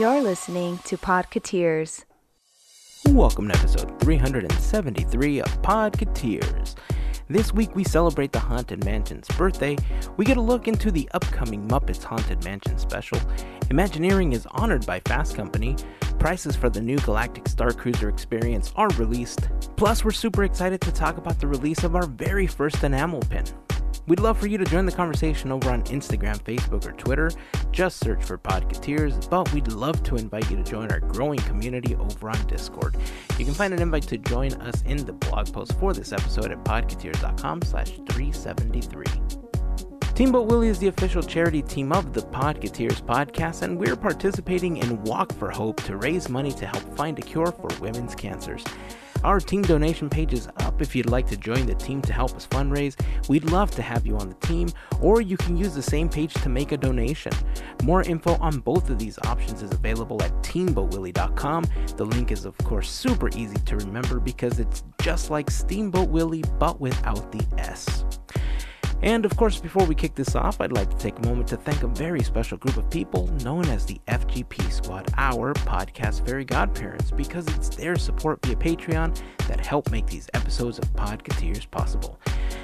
You're listening to Podcateers. Welcome to episode 373 of Podcateers. This week we celebrate the Haunted Mansion's birthday. We get a look into the upcoming Muppets Haunted Mansion special. Imagineering is honored by Fast Company. Prices for the new Galactic Star Cruiser experience are released. Plus, we're super excited to talk about the release of our very first enamel pin. We'd love for you to join the conversation over on Instagram, Facebook, or Twitter. Just search for Podcateers, but we'd love to invite you to join our growing community over on Discord. You can find an invite to join us in the blog post for this episode at podcateers.com slash 373. Teamboat Willie is the official charity team of the Podcateers podcast, and we're participating in Walk for Hope to raise money to help find a cure for women's cancers. Our team donation page is up if you'd like to join the team to help us fundraise. We'd love to have you on the team, or you can use the same page to make a donation. More info on both of these options is available at teamboatwillie.com. The link is, of course, super easy to remember because it's just like Steamboat Willie but without the S. And of course, before we kick this off, I'd like to take a moment to thank a very special group of people known as the FGP Squad, our podcast fairy godparents, because it's their support via Patreon that help make these episodes of Podcateers possible.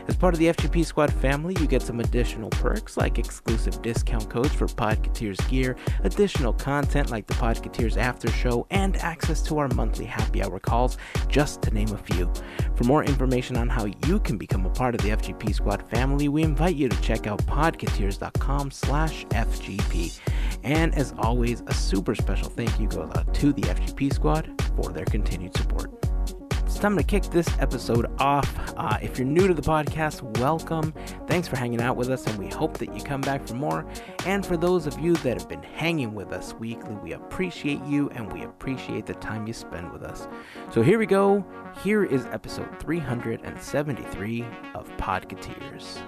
As part of the FGP Squad family, you get some additional perks like exclusive discount codes for Podcateers gear, additional content like the Podcateers After Show, and access to our monthly happy hour calls, just to name a few. For more information on how you can become a part of the FGP Squad family, we invite you to check out podcateers.com slash FGP. And as always, a super special thank you goes out to the FGP Squad for their continued support. It's time to kick this episode off. Uh, if you're new to the podcast, welcome. Thanks for hanging out with us, and we hope that you come back for more. And for those of you that have been hanging with us weekly, we appreciate you and we appreciate the time you spend with us. So here we go. Here is episode 373 of Podcateers.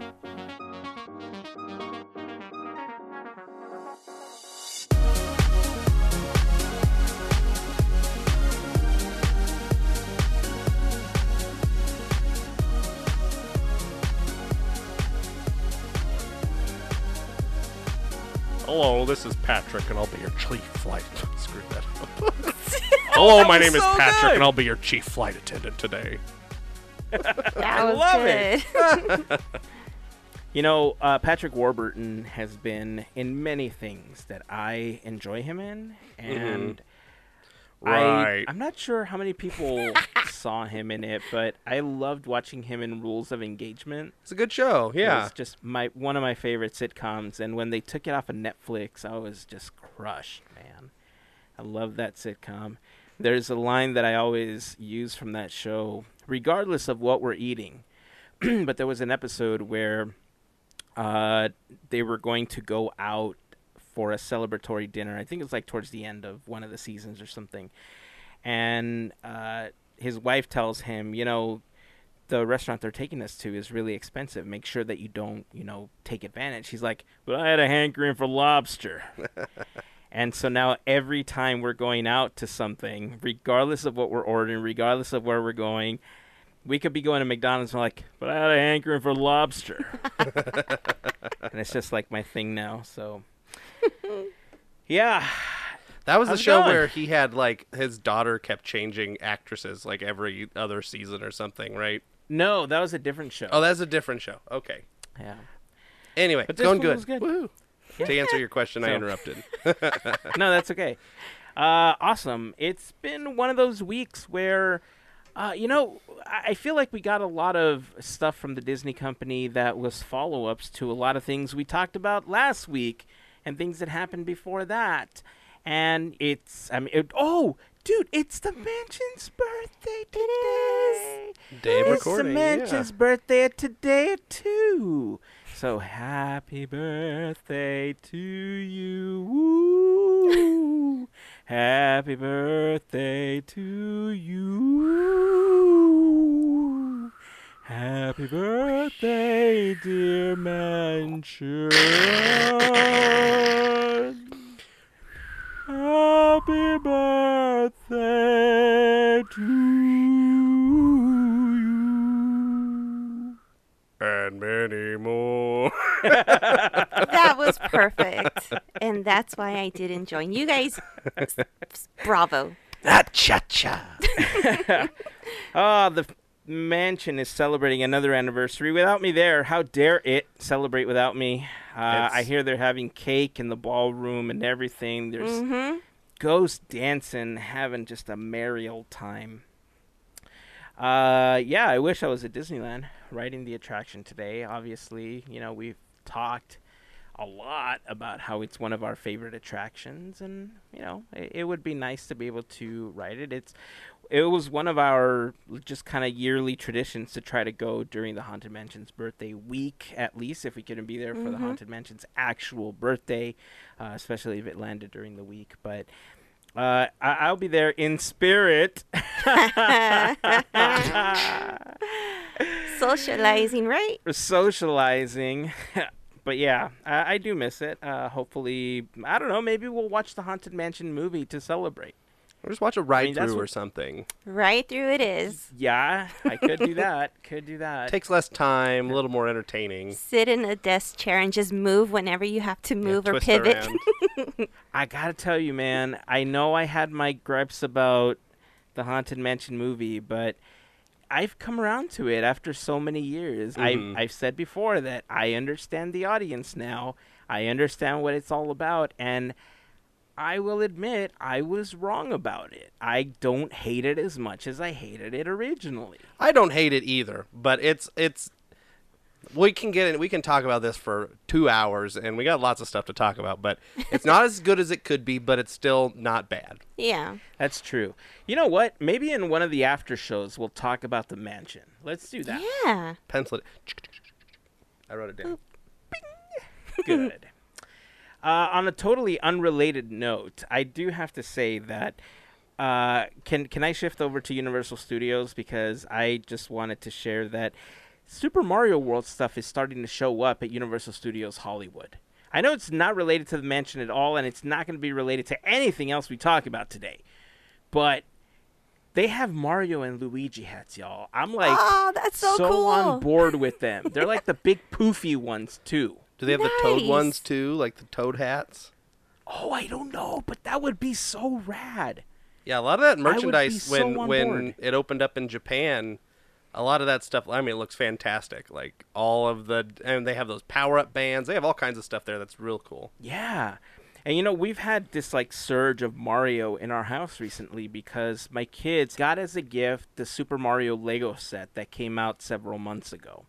Hello, this is Patrick, and I'll be your chief flight. Attendant. Screw that. Hello, my name is so Patrick, good. and I'll be your chief flight attendant today. I love good. it. You know, uh, Patrick Warburton has been in many things that I enjoy him in, and Right. I, I'm not sure how many people saw him in it, but I loved watching him in Rules of Engagement. It's a good show. Yeah. It's just my one of my favorite sitcoms, and when they took it off of Netflix, I was just crushed, man. I love that sitcom. There's a line that I always use from that show, regardless of what we're eating. but there was an episode where uh, they were going to go out for a celebratory dinner. I think it was like towards the end of one of the seasons or something. And uh, his wife tells him, you know, the restaurant they're taking us to is really expensive. Make sure that you don't, you know, take advantage. He's like, but I had a hankering for lobster. and so now every time we're going out to something, regardless of what we're ordering, regardless of where we're going, we could be going to McDonald's and we're like, but I had a hankering for lobster. and it's just like my thing now. So, yeah. That was the How's it show going? where he had, like, his daughter kept changing actresses, like, every other season or something, right? No, that was a different show. Oh, that's a different show. Okay. yeah. Anyway, But going good. good. Woohoo. To answer your question, I interrupted. no, that's okay. Uh, awesome. It's been one of those weeks where, uh, you know, I I feel like we got a lot of stuff from the Disney company that was follow ups to a lot of things we talked about last week and things that happened before that. And it's, I mean, it, oh, dude, it's the mansion's birthday today. Day of it's recording. the yeah. mansion's birthday today too. So happy birthday to you. Woo. happy birthday to you. Happy birthday, dear mansion. Happy birthday to you. And many more. that was perfect. And that's why I didn't join. You guys, s- s- bravo. Ah, cha cha. oh, the mansion is celebrating another anniversary without me there. How dare it celebrate without me? Uh, I hear they're having cake in the ballroom and everything. There's Mm-hmm. ghost dancing, having just a merry old time. Uh, yeah, I wish I was at Disneyland riding the attraction today. Obviously, you know, we've talked a lot about how it's one of our favorite attractions, and you know, it, it would be nice to be able to ride it. It's it was one of our just kind of yearly traditions to try to go during the Haunted Mansion's birthday week, at least if we couldn't be there for the Mhm. Haunted Mansion's actual birthday, uh, especially if it landed during the week. But uh, I- I'll be there in spirit. Socializing, right? socializing. but yeah, I, I do miss it. Uh, hopefully, I don't know. Maybe we'll watch the Haunted Mansion movie to celebrate. Or just watch a ride mean, that's through or something. Right through it is. Yeah, I could do that. Could do that. Takes less time, a little more entertaining. Sit in a desk chair and just move whenever you have to Yeah, move or pivot. I gotta tell you, man. I know I had my gripes about the Haunted Mansion movie, but I've come around to it after so many years. Mhm. I've I've said before that I understand the audience now. I understand what it's all about, and I will admit I was wrong about it. I don't hate it as much as I hated it originally. I don't hate it either, but it's it's we can get in, we can talk about this for two hours, and we got lots of stuff to talk about. But it's not as good as it could be, but it's still not bad. yeah. That's true. You know what? Maybe in one of the after shows we'll talk about the mansion. Let's do that. Yeah. Pencil it. I wrote it down. Good. Uh, on a totally unrelated note, I do have to say that uh, can can I shift over to Universal Studios because I just wanted to share that Super Mario World stuff is starting to show up at Universal Studios Hollywood. I know it's not related to the mansion at all, and it's not going to be related to anything else we talk about today, but they have Mario and Luigi hats, y'all. I'm like oh, that's so, cool. on board with them. They're like the big poofy ones too. Do they have the toad ones too, like the toad hats? Oh, I don't know, but that would be so rad. Yeah, a lot of that merchandise so when when board. it opened up in Japan, a lot of that stuff. I mean, it looks fantastic. Like all of the and they have those power up bands. They have all kinds of stuff there that's real cool. Yeah. And you know, we've had this like surge of Mario in our house recently because my kids got as a gift the Super Mario Lego set that came out several months ago.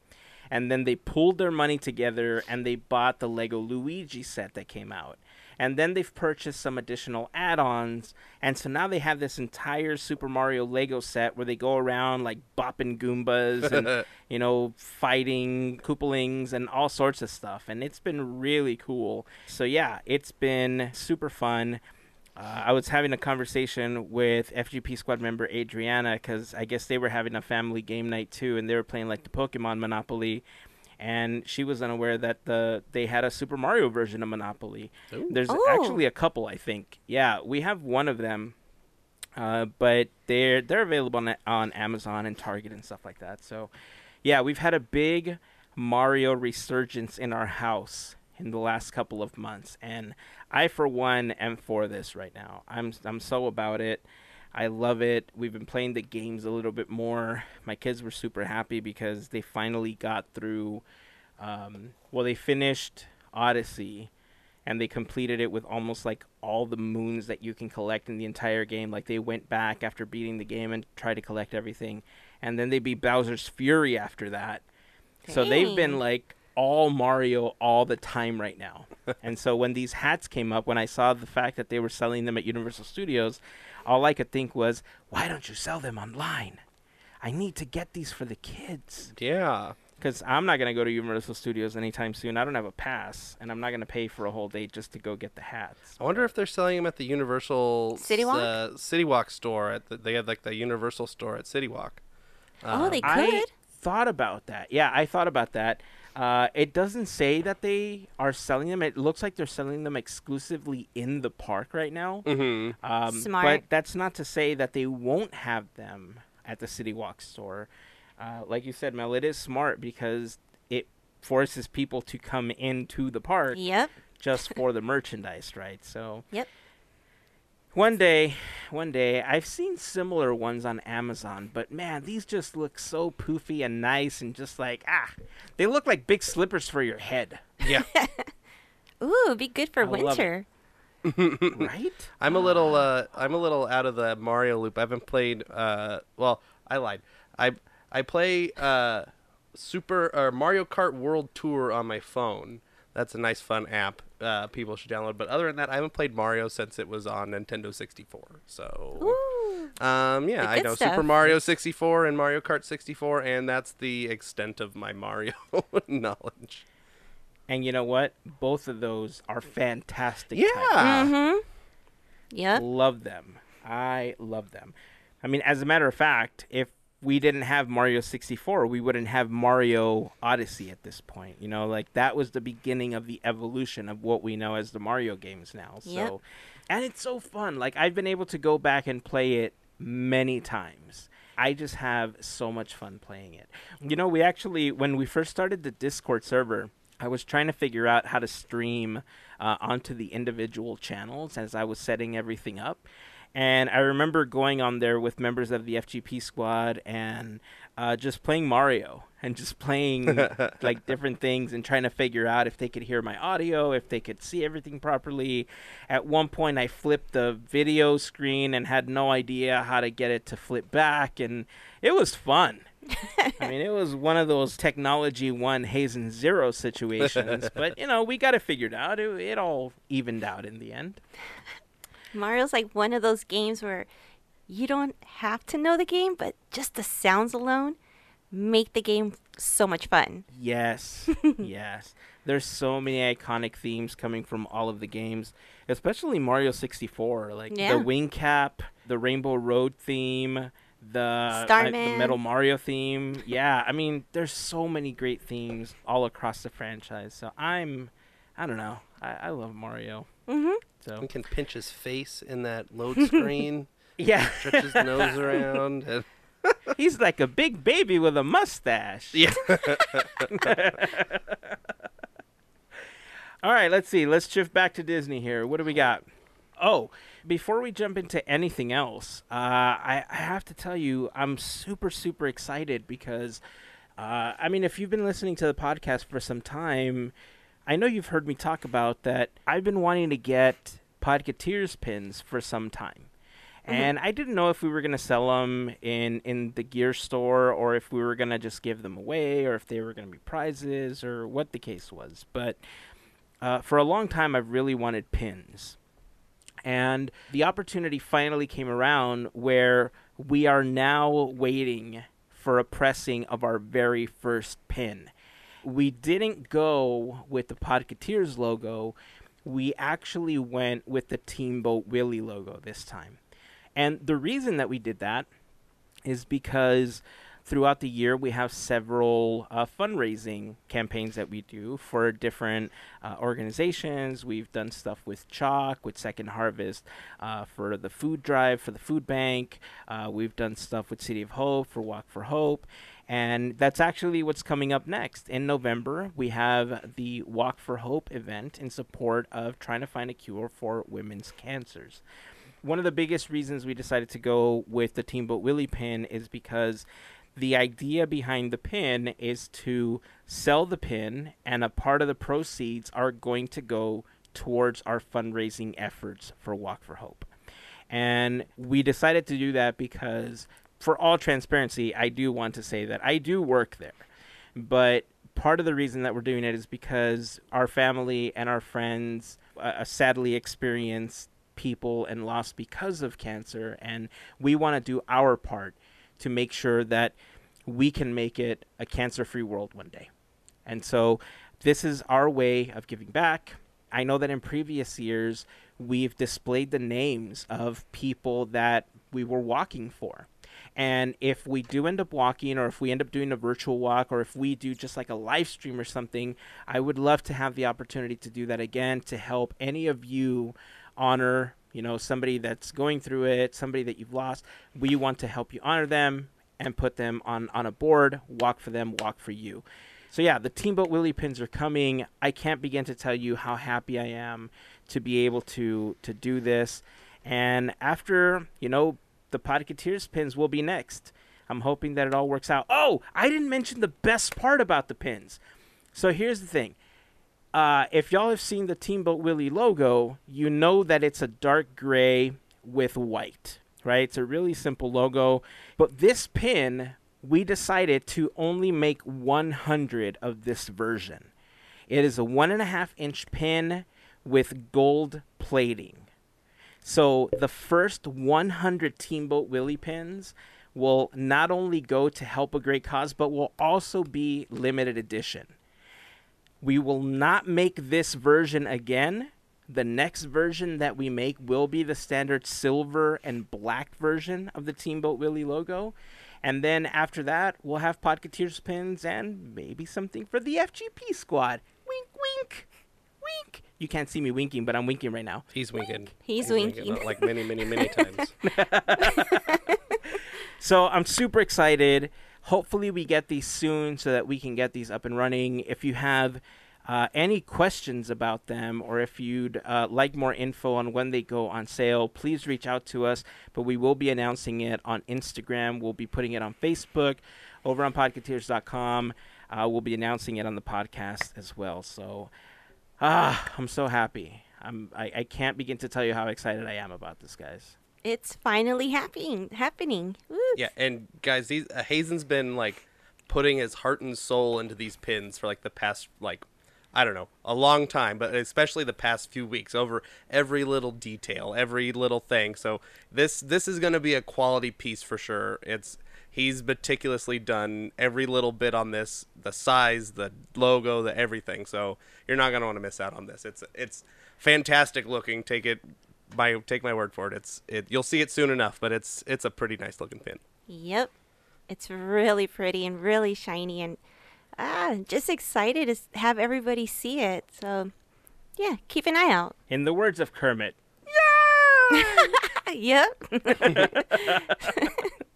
And then they pulled their money together and they bought the Lego Luigi set that came out. And then they've purchased some additional add ons. And so now they have this entire Super Mario Lego set where they go around like bopping Goombas and you know, fighting Koopalings and all sorts of stuff. And it's been really cool. So, yeah, it's been super fun. Uh, I was having a conversation with FGP squad member Adriana because I guess they were having a family game night too, and they were playing like the Pokemon Monopoly. And she was unaware that the they had a Super Mario version of Monopoly. Ooh. There's Oh. actually a couple, I think. Yeah, we have one of them, uh, but they're they're available on, on Amazon and Target and stuff like that. So, yeah, we've had a big Mario resurgence in our house in the last couple of months, and I, for one, am for this right now. I'm I'm so about it. I love it. We've been playing the games a little bit more. My kids were super happy because they finally got through. Um, well, they finished Odyssey, and they completed it with almost like all the moons that you can collect in the entire game. Like they went back after beating the game and tried to collect everything, and then they beat Bowser's Fury after that. So they've been like all Mario all the time right now. and so when these hats came up, when I saw the fact that they were selling them at Universal Studios, all I could think was, why don't you sell them online? I need to get these for the kids. Yeah. Because I'm not going to go to Universal Studios anytime soon. I don't have a pass, and I'm not going to pay for a whole day just to go get the hats. I wonder if they're selling them at the Universal City Walk? Uh, City Walk store. At the, they had like the Universal store at City Walk. Oh, they I could. thought about that. Yeah, I thought about that. Uh, it doesn't say that they are selling them. It looks like they're selling them exclusively in the park right now. Mm-hmm. Um, Smart. But that's not to say that they won't have them at the City Walk store. Uh, like you said, Mel, it is smart because it forces people to come into the park Yep. just for the merchandise, right? So Yep. One day, one day, I've seen similar ones on Amazon, but man, these just look so poofy and nice and just like ah, they look like big slippers for your head, Yeah. Ooh, it'd be good for I winter. right? I'm a little uh I'm a little out of the Mario loop. I haven't played uh well, I lied. I I play uh Super or Mario Kart World Tour on my phone. That's a nice fun app. Uh, people should download. But other than that, I haven't played Mario since it was on Nintendo 64. So Ooh. um yeah, I know stuff. Super Mario 64 and Mario Kart 64 and that's the extent of my Mario knowledge. And you know what? Both of those are fantastic. Yeah. titles. Mm-hmm. Yep. Love them. I love them. I mean, as a matter of fact, if we didn't have Mario 64, we wouldn't have Mario Odyssey at this point. You know, like that was the beginning of the evolution of what we know as the Mario games now. So, Yep. and it's so fun. Like I've been able to go back and play it many times. I just have so much fun playing it. You know, we actually when we first started the Discord server, I was trying to figure out how to stream uh, onto the individual channels as I was setting everything up. And I remember going on there with members of the FGP squad and uh, just playing Mario and just playing like different things and trying to figure out if they could hear my audio, if they could see everything properly. At one point, I flipped the video screen and had no idea how to get it to flip back, and it was fun. I mean, it was one of those technology one Hazen zero situations, but you know, we got it figured out. It, it all evened out in the end. Mario's like one of those games where you don't have to know the game, but just the sounds alone make the game so much fun. Yes, yes. There's so many iconic themes coming from all of the games, especially Mario 64. Like Yeah. the Wing Cap, the Rainbow Road theme, the, uh, the Metal Mario theme. Yeah, I mean, there's so many great themes all across the franchise. So I'm, I don't know, I, I love Mario. Mm-hmm. So You can pinch his face in that load screen, yeah, stretch his nose around and he's like a big baby with a mustache. Yeah. All right, let's see. Let's shift back to Disney here. What do we got? Oh, before we jump into anything else, uh, I, I have to tell you, I'm super, super excited because, uh, I mean, if you've been listening to the podcast for some time, I know you've heard me talk about that. I've been wanting to get Podcateers pins for some time. And I didn't know if we were going to sell them in, in the gear store or if we were going to just give them away or if they were going to be prizes or what the case was. But uh, for a long time, I've really wanted pins. And the opportunity finally came around where we are now waiting for a pressing of our very first pin. We didn't go with the Podcateers logo. We actually went with the Teamboat Willie logo this time. And the reason that we did that is because throughout the year we have several uh, fundraising campaigns that we do for different uh, organizations. We've done stuff with CHOC, with Second Harvest, uh, for the food drive, for the food bank. Uh, we've done stuff with City of Hope, for Walk for Hope. And that's actually what's coming up next. In November, we have the Walk for Hope event in support of trying to find a cure for women's cancers one of the biggest reasons we decided to go with the Team Teamboat Willie pin is because the idea behind the pin is to sell the pin, and a part of the proceeds are going to go towards our fundraising efforts for Walk for Hope. And we decided to do that because, for all transparency, I do want to say that I do work there. But part of the reason that we're doing it is because our family and our friends uh, sadly experienced people and lost because of cancer and we want to do our part to make sure that we can make it a cancer-free world one day. And so this is our way of giving back. I know that in previous years we've displayed the names of people that we were walking for. And if we do end up walking, or if we end up doing a virtual walk, or if we do just like a live stream or something, I would love to have the opportunity to do that again to help any of you honor, you know, somebody that's going through it, somebody that you've lost. We want to help you honor them and put them on, on a board, walk for them, walk for you. So yeah, the Teamboat Willie pins are coming. I can't begin to tell you how happy I am to be able to to do this. And after you know the Podcateers pins will be next. I'm hoping that it all works out. Oh, I didn't mention the best part about the pins. So here's the thing. Uh, if y'all have seen the Teamboat Willie logo, you know that it's a dark gray with white, right? It's a really simple logo. But this pin, we decided to only make 100 of this version. It is a one and a half inch pin with gold plating. So the first 100 Teamboat Willie pins will not only go to help a great cause, but will also be limited edition. We will not make this version again. The next version that we make will be the standard silver and black version of the Teamboat Willie logo. And then after that, we'll have Podcateers pins and maybe something for the FGP squad. Wink, wink, wink. You can't see me winking, but I'm winking right now. He's winking. He's winking. like many, many, many times. So I'm super excited. Hopefully, we get these soon so that we can get these up and running. If you have uh, any questions about them or if you'd uh, like more info on when they go on sale, please reach out to us. But we will be announcing it on Instagram. We'll be putting it on Facebook, over on podcateers.com. Uh, we'll be announcing it on the podcast as well. So, ah, I'm so happy. I'm, I, I can't begin to tell you how excited I am about this, guys. It's finally happening. Happening. Woo. Yeah, and guys, these uh, Hazen's been like putting his heart and soul into these pins for like the past like I don't know, a long time, but especially the past few weeks over every little detail, every little thing. So this this is going to be a quality piece for sure. It's he's meticulously done every little bit on this, the size, the logo, the everything. So you're not going to want to miss out on this. It's it's fantastic looking. Take it my take my word for it. It's it you'll see it soon enough, but it's it's a pretty nice looking pin. Yep. It's really pretty and really shiny and ah, just excited to have everybody see it. So, yeah, keep an eye out. In the words of Kermit, yeah yep.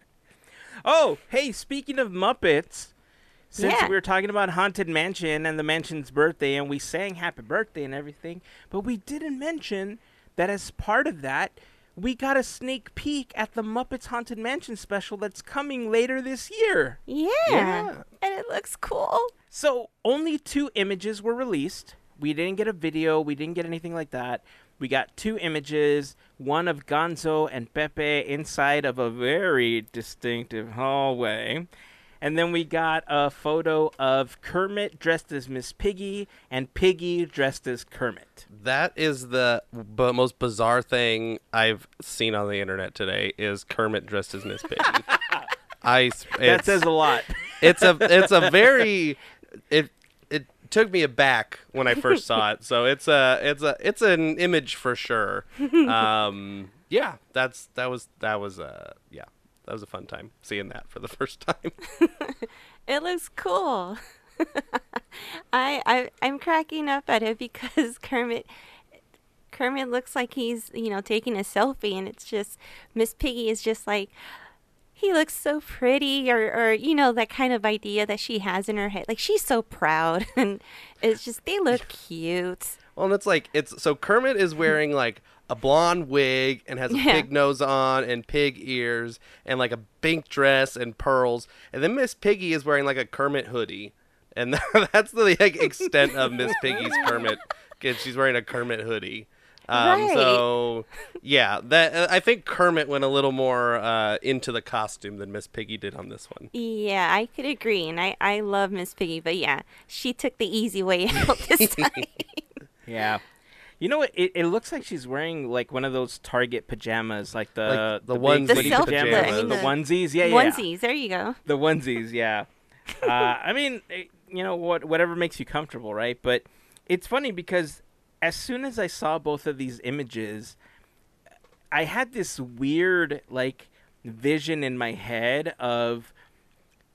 Oh, hey, speaking of Muppets, since Yeah. we were talking about Haunted Mansion and the mansion's birthday, and we sang happy birthday and everything, but we didn't mention that as part of that, we got a sneak peek at the Muppets Haunted Mansion special that's coming later this year. yeah. Yeah. And it looks cool. So only two images were released. We didn't get a video. We didn't get anything like that. We got two images, one of Gonzo and Pepe inside of a very distinctive hallway. And then we got a photo of Kermit dressed as Miss Piggy and Piggy dressed as Kermit. That is the b- most bizarre thing I've seen on the internet today. Is Kermit dressed as Miss Piggy? I That says a lot. it's a it's a very it took me aback when I first saw it. So it's a it's a it's an image for sure. Um, yeah, that's that was that was uh yeah that was a fun time seeing that for the first time. It looks cool. I I I'm cracking up at it because Kermit Kermit looks like he's, you know, taking a selfie and it's just Miss Piggy is just like he looks so pretty or or you know that kind of idea that she has in her head. Like she's so proud and it's just they look cute. Well, and it's like it's so Kermit is wearing like a blonde wig and has a Yeah. pig nose on and pig ears and like a pink dress and pearls, and then Miss Piggy is wearing like a Kermit hoodie, and that's the like, extent of Miss Piggy's Kermit. 'cause she's wearing a Kermit hoodie. Um, Right. So yeah, that uh, I think Kermit went a little more uh, into the costume than Miss Piggy did on this one. Yeah, I could agree and I I love Miss Piggy, but yeah, she took the easy way out this time. Yeah. You know what? It, it looks like she's wearing like one of those Target pajamas, like the Like the big onesie The hoodie self- pajamas, the- I mean the, the onesies. Yeah, yeah. Onesies, there you go. the onesies yeah uh, i mean eh, you know what whatever makes you comfortable right but it's funny because as soon as i saw both of these images i had this weird like vision in my head of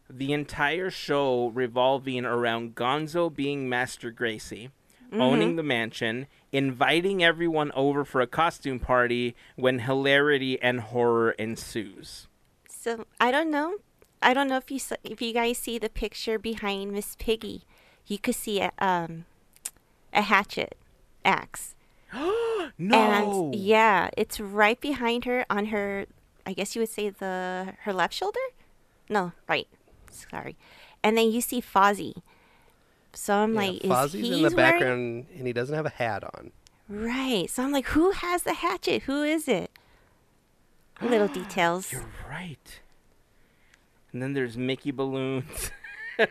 the entire show revolving around gonzo being master gracey owning the mansion inviting everyone over for a costume party when hilarity and horror ensues So I don't know. I don't know if you if you guys see the picture behind Miss Piggy. you could see a, um, a hatchet axe. no. And yeah, it's right behind her on her I guess you would say the her left shoulder? No, right. Sorry. And then you see Fozzie. So I'm Yeah, like, is Fozzie's he in the wearing- background and he doesn't have a hat on. Right. So I'm like, who has the hatchet? Who is it? Little details. You're right. And then there's Mickey balloons.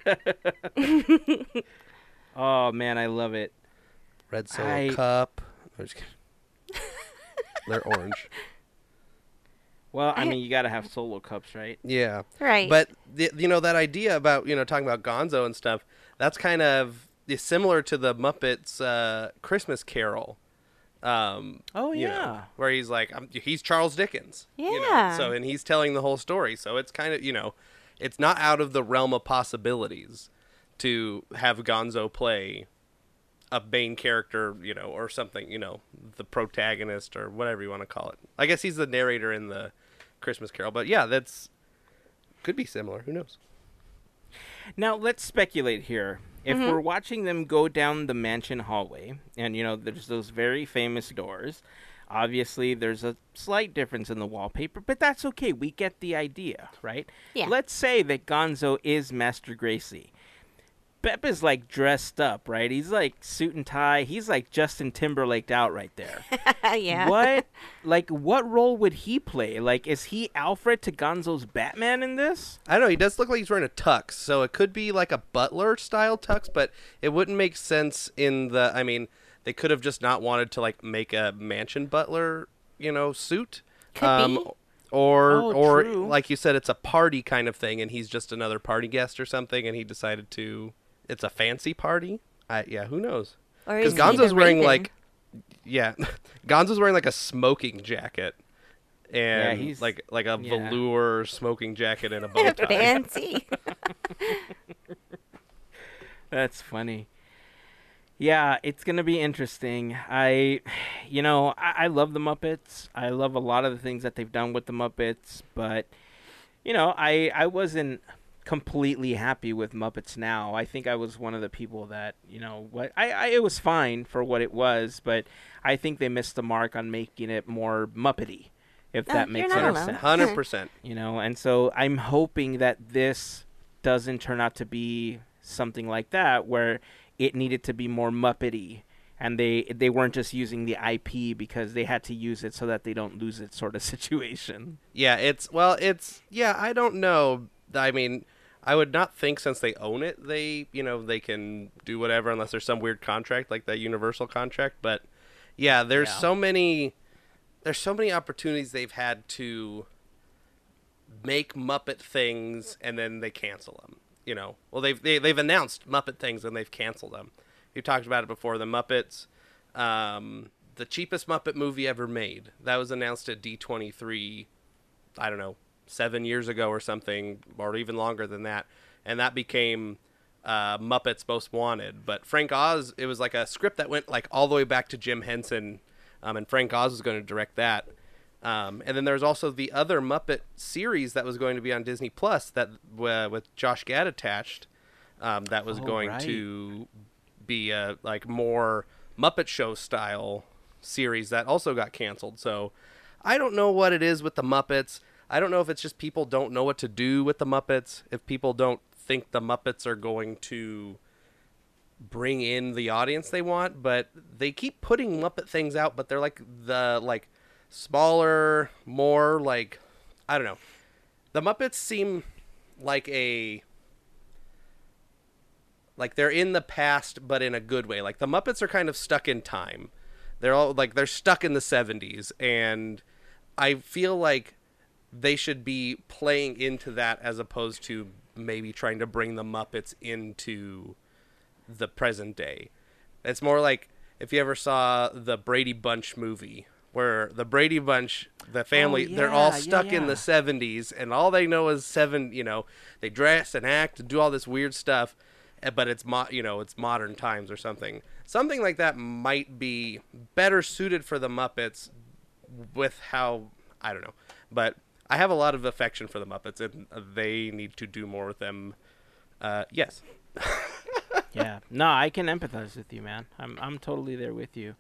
oh man, I love it. Red Solo I- cup. I'm just kidding. They're orange. Well, I I- mean, you gotta have solo cups, right? Yeah. Right. But the, you know that idea about you know talking about Gonzo and stuff. That's kind of similar to the Muppets uh, Christmas Carol. Um, Oh you know, yeah. where he's like, I'm, he's Charles Dickens. you know, Yeah. So and he's telling the whole story. So it's kind of you know, it's not out of the realm of possibilities to have Gonzo play a main character, you know, or something, you know, the protagonist or whatever you want to call it. I guess he's the narrator in the Christmas Carol, but yeah, that's could be similar. Who knows? Now let's speculate here. If mm-hmm. we're watching them go down the mansion hallway, and you know there's those very famous doors, obviously there's a slight difference in the wallpaper, but that's okay. We get the idea, right? Yeah. Let's say that Gonzo is Master Gracey. Bep is like dressed up, right? He's like suit and tie. He's like Justin Timberlake out right there. yeah. What, like, what role would he play? Like, is he Alfred to Gonzo's Batman in this? I don't know. He does look like he's wearing a tux, so it could be like a butler style tux, but it wouldn't make sense in the. I mean, they could have just not wanted to like make a mansion butler, you know, suit. Um, Could be. Or, Oh, or true. like you said, it's a party kind of thing, and he's just another party guest or something, and he decided to. It's a fancy party. I yeah, who knows? Because is he the Gonzo's wearing Raven? like, yeah, Gonzo's wearing like a smoking jacket, and he's- like like a yeah. velour smoking jacket and a bow tie. fancy. That's funny. Yeah, it's gonna be interesting. I, you know, I, I love the Muppets. I love a lot of the things that they've done with the Muppets, but you know, I I wasn't completely happy with Muppets Now. I think I was one of the people that you know what I, I it was fine for what it was, but I think they missed the mark on making it more Muppety. If that you're makes not any sense Hundred percent. you know and so i'm hoping that this doesn't turn out to be something like that where it needed to be more muppety and they they weren't just using the ip because they had to use it so that they don't lose it sort of situation Yeah, it's well, it's yeah. I don't know. I mean, I would not think since they own it, they you know they can do whatever unless there's some weird contract like that Universal contract. But yeah, there's Yeah. so many. There's so many opportunities they've had to make Muppet things and then they cancel them. You know, well they've they, they've announced Muppet things and they've canceled them. You talked about it before. The Muppets, um, the cheapest Muppet movie ever made. That was announced at D23 I don't know, seven years ago or something, or even longer than that, and that became uh, Muppets Most Wanted. But Frank Oz, it was like a script that went like all the way back to Jim Henson, um, and Frank Oz was going to direct that. Um, and then there's also the other Muppet series that was going to be on Disney Plus that uh, with Josh Gad attached. Um, that was Oh, going right. to be a like more Muppet Show style series that also got canceled. So I don't know what it is with the Muppets. I don't know if it's just people don't know what to do with the Muppets. If people don't think the Muppets are going to bring in the audience they want, but they keep putting Muppet things out, but they're like the like smaller, more like I don't know. The Muppets seem like a like they're in the past but in a good way. Like the Muppets are kind of stuck in time. They're all like they're stuck in the 70s and I feel like they should be playing into that as opposed to maybe trying to bring the Muppets into the present day. It's more like if you ever saw the Brady Bunch movie where the Brady Bunch, the family, they're all yeah, yeah, stuck in the 70s and all they know is seven, you know, they dress and act and do all this weird stuff, eh, but it's mo- you know, it's modern times or something. Something like that might be better suited for the Muppets with how I don't know, but I have a lot of affection for the Muppets, and they need to do more with them. Uh, yes, yeah. No, I can empathize with you, man. I'm I'm totally there with you.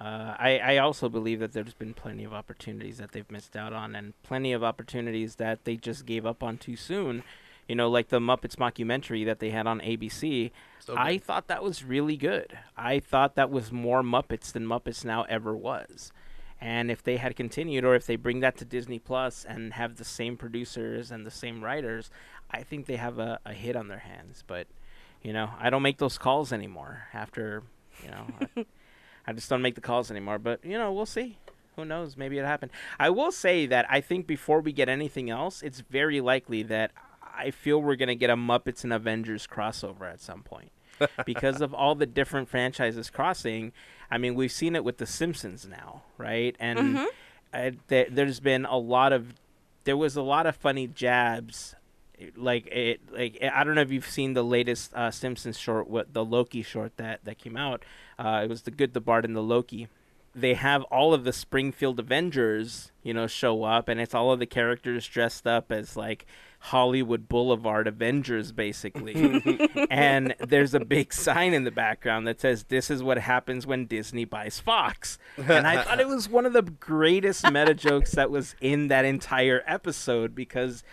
Uh, I I also believe that there's been plenty of opportunities that they've missed out on, and plenty of opportunities that they just gave up on too soon. You know, like the Muppets mockumentary that they had on ABC. So I thought that was really good. I thought that was more Muppets than Muppets Now ever was. And if they had continued, or if they bring that to Disney Plus and have the same producers and the same writers, I think they have a, a hit on their hands. But, you know, I don't make those calls anymore after, you know, I, I just don't make the calls anymore. But, you know, we'll see. Who knows? Maybe it happened. I will say that I think before we get anything else, it's very likely that I feel we're going to get a Muppets and Avengers crossover at some point. because of all the different franchises crossing, I mean, we've seen it with The Simpsons now, right? And uh, there, there's been a lot of, there was a lot of funny jabs, like it, like I don't know if you've seen the latest uh, Simpsons short, what the Loki short that that came out. Uh, it was the Good, the Bart, and the Loki. They have all of the Springfield Avengers, you know, show up, and it's all of the characters dressed up as like Hollywood Boulevard Avengers, basically. and there's a big sign in the background that says, This is what happens when Disney buys Fox. And I thought it was one of the greatest meta jokes that was in that entire episode because,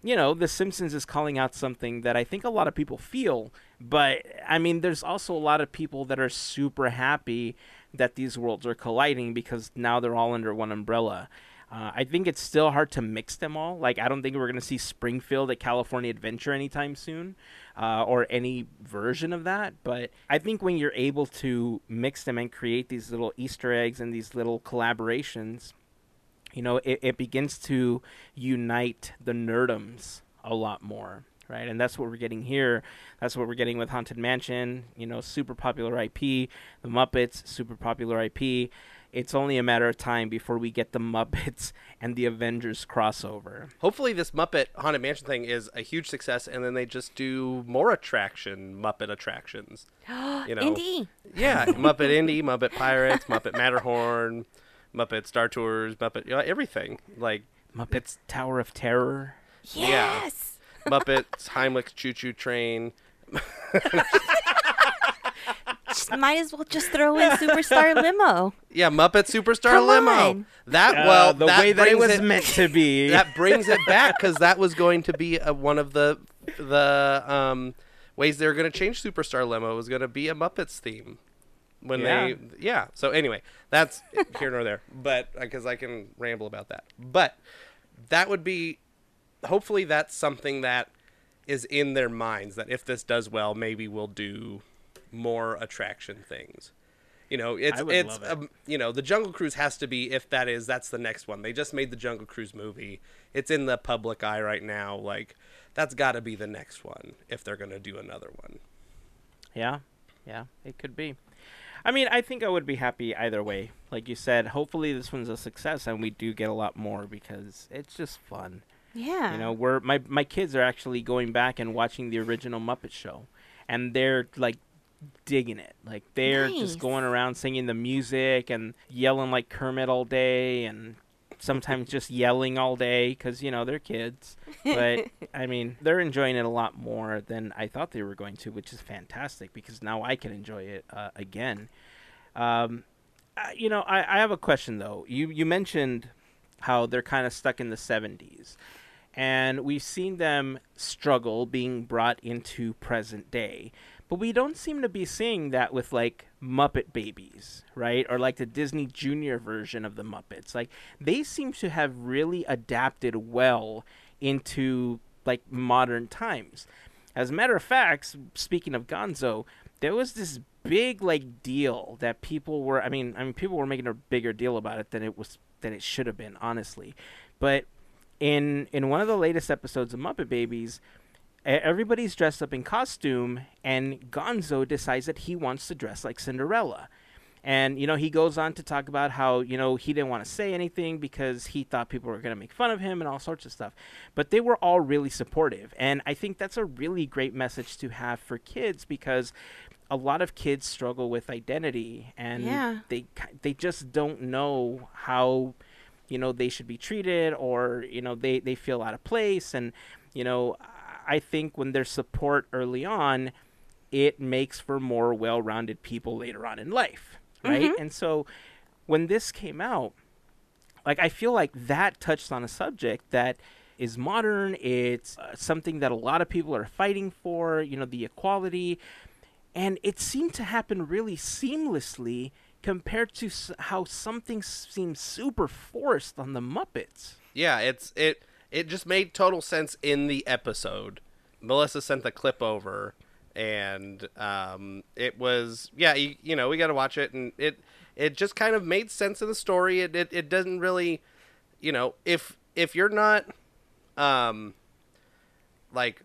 you know, The Simpsons is calling out something that I think a lot of people feel. But, I mean, there's also a lot of people that are super happy that these worlds are colliding because now they're all under one umbrella. Uh, I think it's still hard to mix them all. Like, I don't think we're going to see Springfield at California Adventure anytime soon, uh, or any version of that. But I think when you're able to mix them and create these little Easter eggs and these little collaborations, you know, it, it begins to unite the nerdums a lot more. Right, and that's what we're getting here. That's what we're getting with Haunted Mansion. You know, super popular IP. The Muppets, super popular IP it's only a matter of time before we get the Muppets and the Avengers crossover. Hopefully, this Muppet Haunted Mansion thing is a huge success, and then they just do more attraction Muppet attractions. You know, Indy. yeah, Muppet Indy, Muppet Pirates, Muppet Matterhorn, Muppet Star Tours, Muppet, you know, everything. Like Muppets Tower of Terror. Yeah. Yes. Muppets Heimlich Chew Chew Train. Just might as well just throw in Superstar Limo. Yeah, Muppet Superstar Come Limo. on. That Uh, well, the that way that it brings was meant to be. that brings it back because that was going to be a, one of the the um, ways they were going to change Superstar Limo was going to be a Muppets theme when Yeah. they yeah. So anyway, that's here nor there, but because I can ramble about that, but that would be hopefully that's something that is in their minds that if this does well, maybe we'll do more attraction things. You know, it's I would it's love it. um, you know the Jungle Cruise has to be if that is that's the next one. They just made the Jungle Cruise movie. It's in the public eye right now. Like that's got to be the next one if they're gonna do another one. Yeah, yeah, it could be. I mean, I think I would be happy either way. Like you said, hopefully this one's a success and we do get a lot more because it's just fun. Yeah. You know, we're my my kids are actually going back and watching the original Muppet Show, and they're like digging it. Like they're Nice. just going around singing the music and yelling like Kermit all day, and sometimes just yelling all day because you know they're kids. But I mean, they're enjoying it a lot more than I thought they were going to, which is fantastic because now I can enjoy it uh, again. Um, you know, I, I have a question though. You you mentioned how they're kind of stuck in the '70s, and we've seen them struggle being brought into present day. But we don't seem to be seeing that with like Muppet Babies, right? Or like the Disney Junior version of the Muppets. Like they seem to have really adapted well into like modern times. As a matter of fact, speaking of Gonzo, there was this big like deal that people were I mean, I mean people were making a bigger deal about it than it was than it should have been, honestly. But in in one of the latest episodes of Muppet Babies, everybody's dressed up in costume and Gonzo decides that he wants to dress like Cinderella. And you know, he goes on to talk about how, you know, he didn't want to say anything because he thought people were going to make fun of him and all sorts of stuff. But they were all really supportive. And I think that's a really great message to have for kids because a lot of kids struggle with identity and Yeah. they they just don't know how you know they should be treated or you know they they feel out of place and you know I think when there's support early on it makes for more well-rounded people later on in life, right? And so when this came out, like I feel like that touched on a subject that is modern. It's uh, something that a lot of people are fighting for. You know, the equality, and it seemed to happen really seamlessly compared to s- how something seems super forced on the Muppets. Yeah, it's it it just made total sense in the episode. Melissa sent the clip over and um it was yeah, you, you know, we got to watch it and it it just kind of made sense in the story. It, it it doesn't really you know, if if you're not um like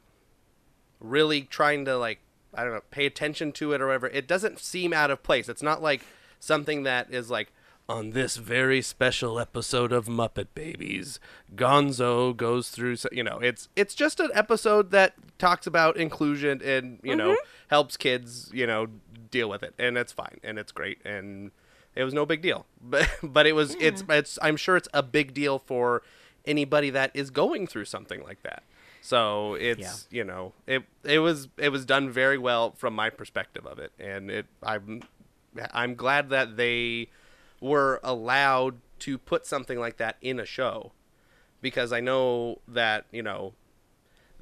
really trying to like I don't know, pay attention to it or whatever, it doesn't seem out of place. It's not like something that is like on this very special episode of Muppet Babies, Gonzo goes through. You know, it's it's just an episode that talks about inclusion and you know mm-hmm. helps kids you know deal with it, and it's fine. And it's great. And it was no big deal. But but it was mm. it's it's I'm sure it's a big deal for anybody that is going through something like that. So it's you know it it was it was done very well from my perspective of it, and it I'm I'm glad that they were allowed to put something like that in a show because I know that you know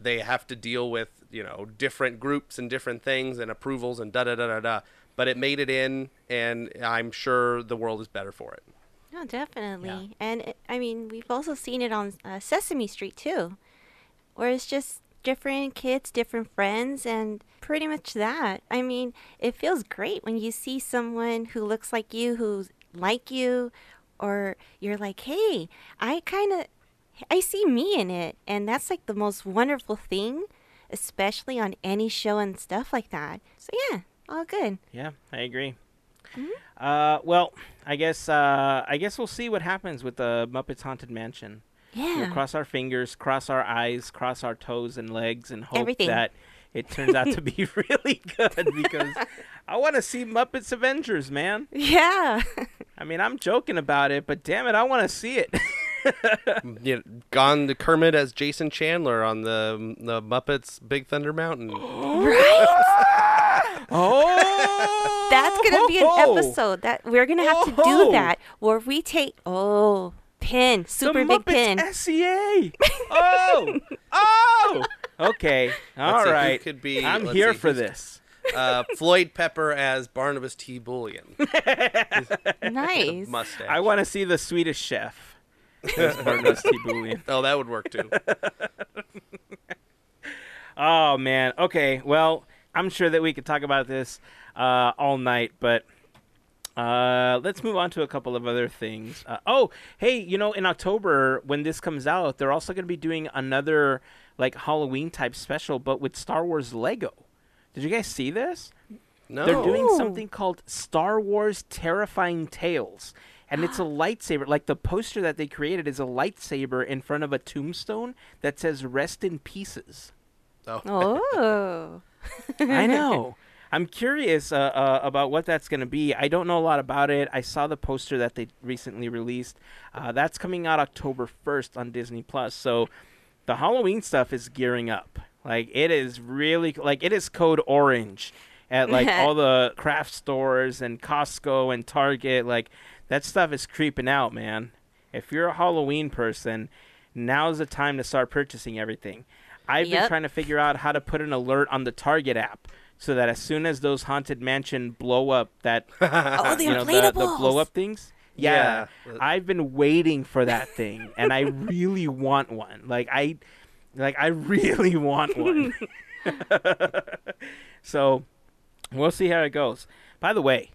they have to deal with you know different groups and different things and approvals and da da da da da. But it made it in, and I'm sure the world is better for it. No, definitely. And it, I mean, we've also seen it on uh, Sesame Street too, where it's just different kids, different friends, and pretty much that. I mean, it feels great when you see someone who looks like you, who's like you, or you're like, hey, I kind of, I see me in it, and that's like the most wonderful thing, especially on any show and stuff like that. So yeah, all good. Yeah, I agree. Uh, well, I guess uh, I guess we'll see what happens with the Muppets Haunted Mansion. Yeah. We'll cross our fingers, cross our eyes, cross our toes and legs, and hope Everything. that it turns out to be really good because I want to see Muppets Avengers, man. yeah. I mean, I'm joking about it, but damn it, I want to see it. You know, gone to Kermit as Jason Chandler on the the Muppets Big Thunder Mountain. right. oh, That's gonna be an episode that we're gonna have to do that where we take oh pin super the big Muppets pin. SCA. Oh, oh. Okay, all Let's right. could be- I'm here see, for this. Uh, Floyd Pepper as Barnabas T. Bullion. nice. Mustache. I want to see the Swedish chef. as Barnabas T. Bullion. oh, that would work too. Oh man. Okay. Well, I'm sure that we could talk about this uh, all night, but uh, let's move on to a couple of other things. Uh, oh, hey, you know, in October when this comes out, they're also going to be doing another like Halloween type special, but with Star Wars Lego. Did you guys see this? No. They're doing something called Star Wars Terrifying Tales. And it's a lightsaber. Like the poster that they created is a lightsaber in front of a tombstone that says "Rest in Pieces." Oh. Oh. I know. I'm curious uh, uh, about what that's going to be. I don't know a lot about it. I saw the poster that they recently released. Uh, that's coming out October 1st on Disney Plus. So the Halloween stuff is gearing up. Like it is really like it is code orange at like all the craft stores and Costco and Target. Like that stuff is creeping out, man. If you're a Halloween person, now's the time to start purchasing everything. I've been trying to figure out how to put an alert on the Target app so that as soon as those haunted mansion blow up that oh, the you know the, the blow up things yeah, Yeah. i've been waiting for that thing and i really want one like i like i really want one so we'll see how it goes by the way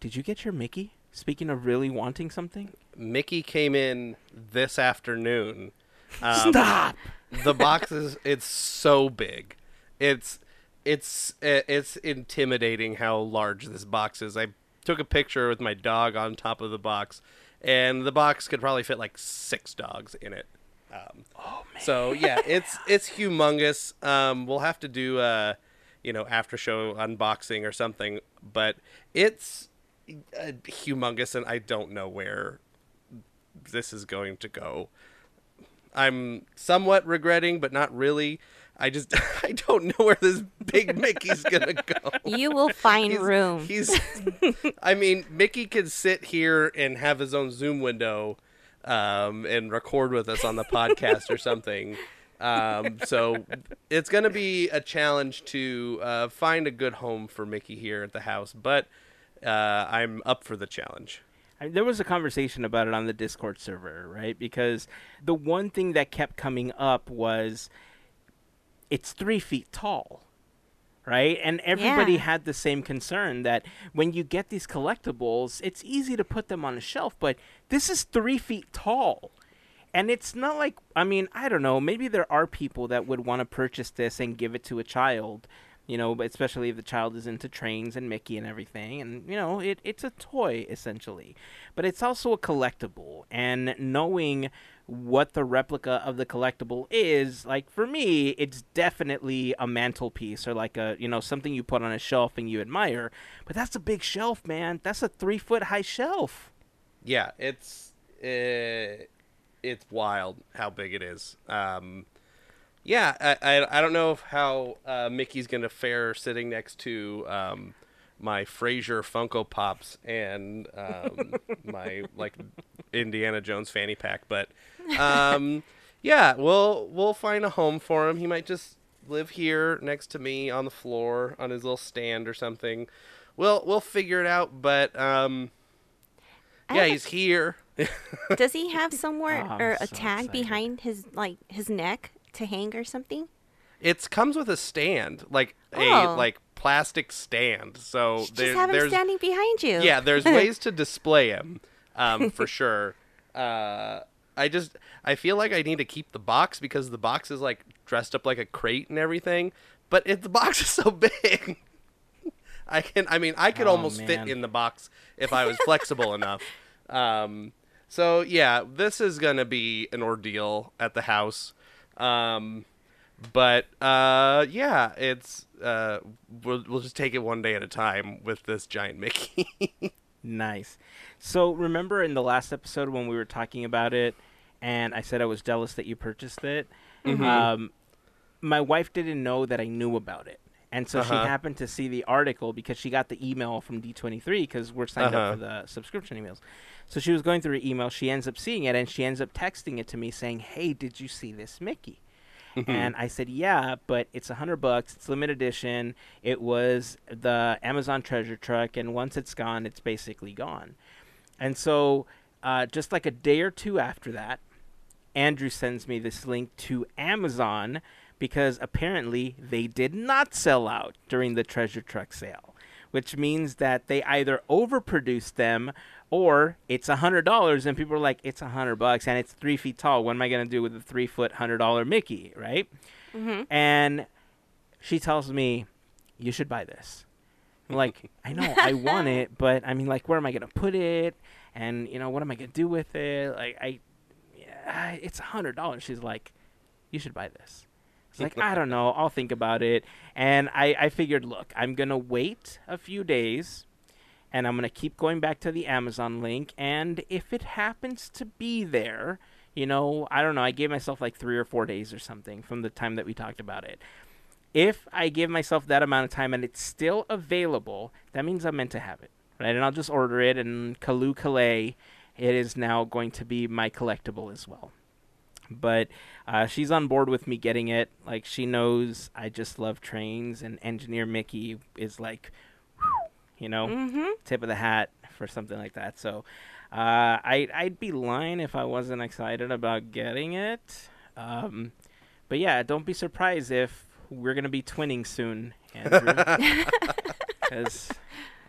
did you get your mickey speaking of really wanting something Mickey came in this afternoon. Um, stop the box is it's so big. It's it's eh, it's intimidating how large this box is. I took a picture with my dog on top of the box, and the box could probably fit like six dogs in it. Um, oh man! So yeah, it's it's humongous. Um, we'll have to do a you know after show unboxing or something, but it's uh, humongous, and I don't know where this is going to go. I'm somewhat regretting, but not really. I just I don't know where this big Mickey's gonna go. You will find He's- room. He's, I mean, Mickey could sit here and have his own Zoom window, um, and record with us on the podcast or something. Um, so it's gonna be a challenge to uh, find a good home for Mickey here at the house, but uh, I'm up for the challenge. I, there was a conversation about it on the Discord server, right? Because the one thing that kept coming up was it's three feet tall, right? And everybody Yeah. had the same concern that when you get these collectibles, it's easy to put them on a shelf, but this is three feet tall. And it's not like, I mean, I don't know, maybe there are people that would want to purchase this and give it to a child, you know, especially if the child is into trains and Mickey and everything. And, you know, it, it's a toy, essentially. But it's also a collectible. And knowing what the replica of the collectible is, like, for me, it's definitely a mantelpiece or like a, you know, something you put on a shelf and you admire. But that's a big shelf, man. That's a three foot high shelf. Yeah, it's uh, it's wild how big it is. Um, yeah, I, I, I don't know how uh, Mickey's gonna fare sitting next to um, my Frasier Funko Pops and um, my like Indiana Jones fanny pack, but um, yeah, we'll we'll find a home for him. He might just live here next to me on the floor on his little stand or something. We'll we'll figure it out, but um, yeah, have a- he's here. Does he have somewhere Oh, I'm or a tag excited. behind his like his neck to hang or something? It comes with a stand, like a Oh. like plastic stand. So Just there, have him there's standing behind you. yeah, there's ways to display him, um, for sure. Uh, I just I feel like I need to keep the box because the box is like dressed up like a crate and everything. But if the box is so big, I can. I mean, I could Oh, almost fit in the box if I was flexible enough. Um, so yeah, this is gonna be an ordeal at the house. Um, but uh, yeah, it's uh, we'll we'll just take it one day at a time with this giant Mickey. Nice. So remember in the last episode when we were talking about it, and I said I was jealous that you purchased it. Mm-hmm. Um, my wife didn't know that I knew about it, and so she Uh-huh. happened to see the article because she got the email from D23 because we're signed Uh-huh. up for the subscription emails. So she was going through her email. She ends up seeing it, and she ends up texting it to me saying, "Hey, did you see this Mickey?" And I said, "Yeah, but it's a hundred bucks. It's limited edition. It was the Amazon treasure truck, and once it's gone, it's basically gone." And so, uh, just like a day or two after that, Andrew sends me this link to Amazon because apparently they did not sell out during the treasure truck sale, which means that they either overproduced them or it's a hundred dollars and people are like, it's a hundred bucks and it's three feet tall. What am I gonna do with a three foot hundred dollar Mickey, right? Mm-hmm. And she tells me, you should buy this. I'm like, I know, I want it, but I mean, like, where am I gonna put it? And you know, what am I gonna do with it? Like, I, it's a hundred dollars. She's like, you should buy this. It's like, I don't know, I'll think about it. And I, I figured, look, I'm gonna wait a few days, and I'm gonna keep going back to the Amazon link, and if it happens to be there, you know, I don't know, I gave myself like three or four days or something from the time that we talked about it if I give myself that amount of time and it's still available, that means I'm meant to have it, right? And I'll just order it, and Callooh Callay, it is now going to be my collectible as well. But uh, she's on board with me getting it. Like she knows I just love trains, and Engineer Mickey is like, whew, you know, Mm-hmm. tip of the hat for something like that. So uh, I I'd be lying if I wasn't excited about getting it. Um, but yeah, don't be surprised if we're gonna be twinning soon, Andrew, because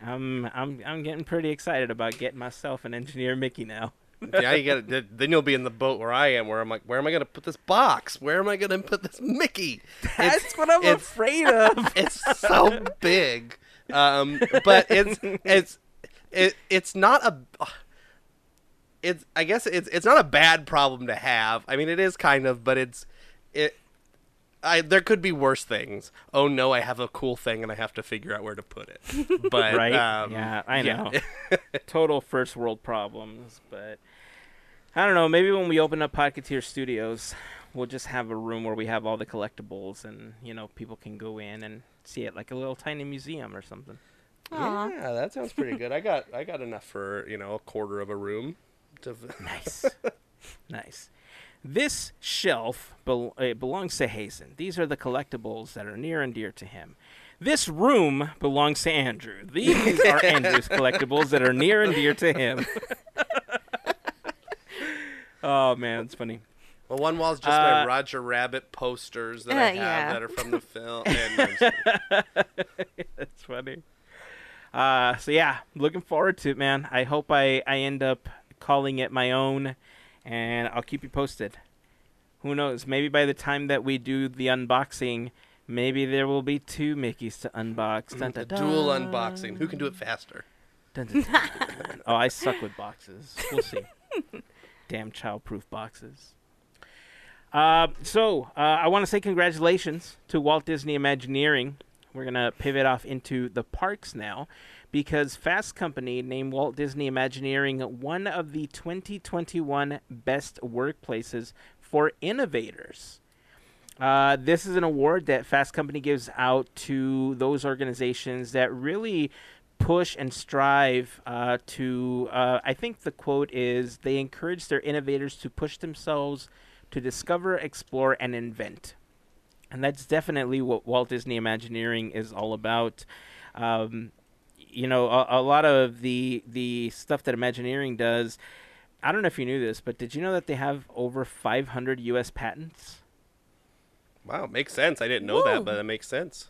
I'm I'm I'm getting pretty excited about getting myself an Engineer Mickey now. yeah, you got to Then you'll be in the boat where I am, where I'm like, where am I gonna put this box? Where am I gonna put this Mickey? That's It's- what I'm afraid of. It's so big, um, but it's it's it, it's not a. It's I guess it's it's not a bad problem to have. I mean, it is kind of, but it's it. I there could be worse things. Oh no, I have a cool thing and I have to figure out where to put it. But right? um, yeah, I know. yeah. Total first world problems, but I don't know. Maybe when we open up Podcateer Studios, we'll just have a room where we have all the collectibles, and you know, people can go in and see it like a little tiny museum or something. Aw. Yeah, that sounds pretty good. I got I got enough for you know a quarter of a room. To Nice, nice. This shelf bel- it belongs to Hazen. These are the collectibles that are near and dear to him. This room belongs to Andrew. These are Andrew's collectibles that are near and dear to him. oh man, it's funny. well, one wall's just my Uh, Roger Rabbit posters that I Uh, have yeah. that are from the film. And I'm That's funny. Uh, so yeah, looking forward to it, man. I hope I, I end up calling it my own, and I'll keep you posted. Who knows? Maybe by the time that we do the unboxing, maybe there will be two Mickeys to unbox. Dun, the dun, dual unboxing. Who can do it faster? Dun, dun, dun, dun. oh, I suck with boxes. We'll see. Damn child-proof boxes. Uh, so uh, I want to say congratulations to Walt Disney Imagineering. We're gonna pivot off into the parks now, because Fast Company named Walt Disney Imagineering one of the 2021 best workplaces for innovators. Uh, this is an award that Fast Company gives out to those organizations that really push and strive uh, to. Uh, I think the quote is they encourage their innovators to push themselves to discover, explore, and invent. And that's definitely what Walt Disney Imagineering is all about. Um, you know, a, a lot of the the stuff that Imagineering does. I don't know if you knew this, but did you know that they have over 500 U.S. patents? Wow, makes sense. I didn't know that, but it makes sense.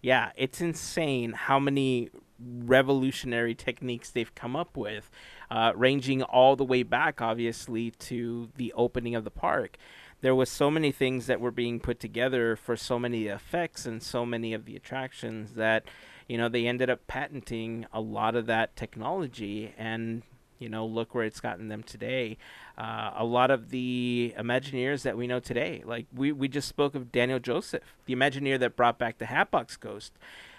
Yeah, it's insane how many revolutionary techniques they've come up with, uh, ranging all the way back, obviously, to the opening of the park. There was so many things that were being put together for so many effects and so many of the attractions that, you know, they ended up patenting a lot of that technology and. You know, look where it's gotten them today. Uh, a lot of the Imagineers that we know today, like we, we just spoke of Daniel Joseph, the Imagineer that brought back the Hatbox Ghost.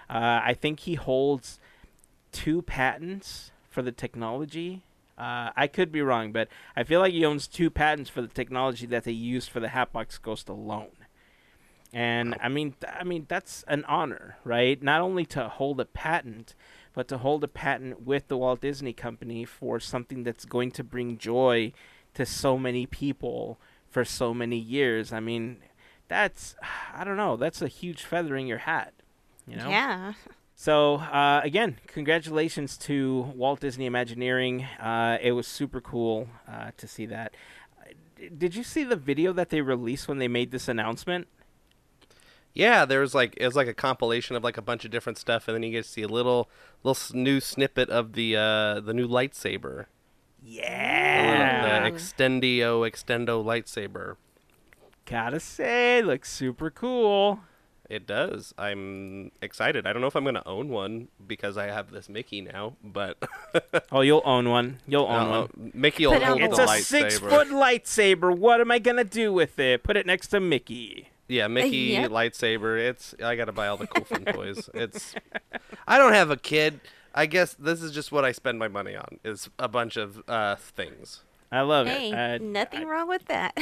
Uh, I think he holds two patents for the technology. Uh, I could be wrong, but I feel like he owns two patents for the technology that they used for the Hatbox Ghost alone. And I mean, th- I mean that's an honor, right? Not only to hold a patent, but to hold a patent with the Walt Disney Company for something that's going to bring joy to so many people for so many years. I mean, that's I don't know, that's a huge feather in your hat, you know? Yeah. So uh, again, congratulations to Walt Disney Imagineering. Uh, it was super cool uh, to see that. Uh, Did you see the video that they released when they made this announcement? Yeah, there was like it was like a compilation of like a bunch of different stuff, and then you get to see a little little new snippet of the uh the new lightsaber, Yeah, the Extendio Extendo lightsaber. gotta say, looks super cool. It does. I'm excited. I don't know if I'm gonna own one because I have this Mickey now, but Oh, you'll own one. You'll own uh, one. Mickey will Put out hold It's the a lightsaber. six foot lightsaber. What am I gonna do with it? Put it next to Mickey. Yeah, Mickey yep. lightsaber. It's I gotta buy all the cool fun toys. It's I don't have a kid. I guess this is just what I spend my money on is a bunch of uh, things. I love Hey, it. Uh, nothing wrong with that.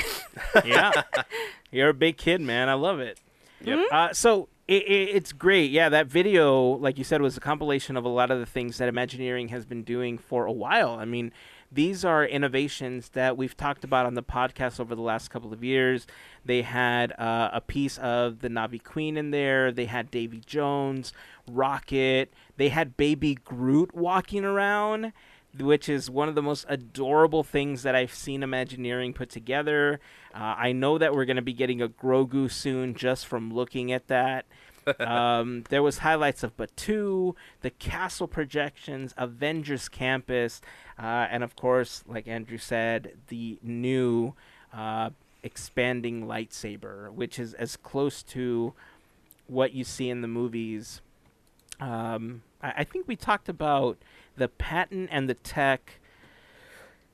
yeah, you're a big kid, man. I love it. Yep. Uh, so it, it, it's great. Yeah, that video, like you said, was a compilation of a lot of the things that Imagineering has been doing for a while. I mean, these are innovations that we've talked about on the podcast over the last couple of years. They had uh, a piece of the Navi Queen in there. They had Davy Jones, Rocket. They had Baby Groot walking around which is one of the most adorable things that I've seen Imagineering put together. Uh, I know that we're going to be getting a Grogu soon just from looking at that. um, there was highlights of Batuu, the castle projections, Avengers Campus, uh, and of course, like Andrew said, the new uh, expanding lightsaber, which is as close to what you see in the movies. Um, I, I think we talked about the patent and the tech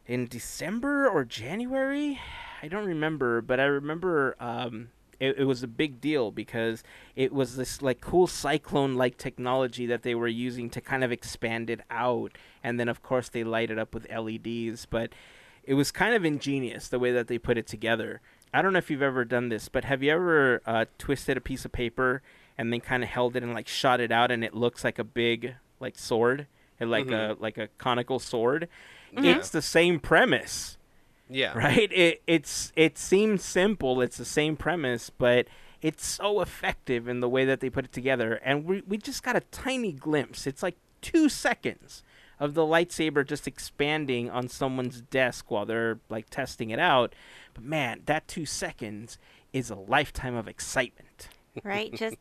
in December or January. I don't remember, but I remember um, it, it was a big deal because it was this like cool cyclone like technology that they were using to kind of expand it out, and then of course they light it up with LEDs. But it was kind of ingenious the way that they put it together. I don't know if you've ever done this, but have you ever uh, twisted a piece of paper and then kind of held it and like shot it out, and it looks like a big like sword, and like a like a conical sword? It's the same premise, Yeah. right? It it's it seems simple. It's the same premise, but it's so effective in the way that they put it together. And we we just got a tiny glimpse. It's like two seconds of the lightsaber just expanding on someone's desk while they're like testing it out. But man, that two seconds is a lifetime of excitement. right? just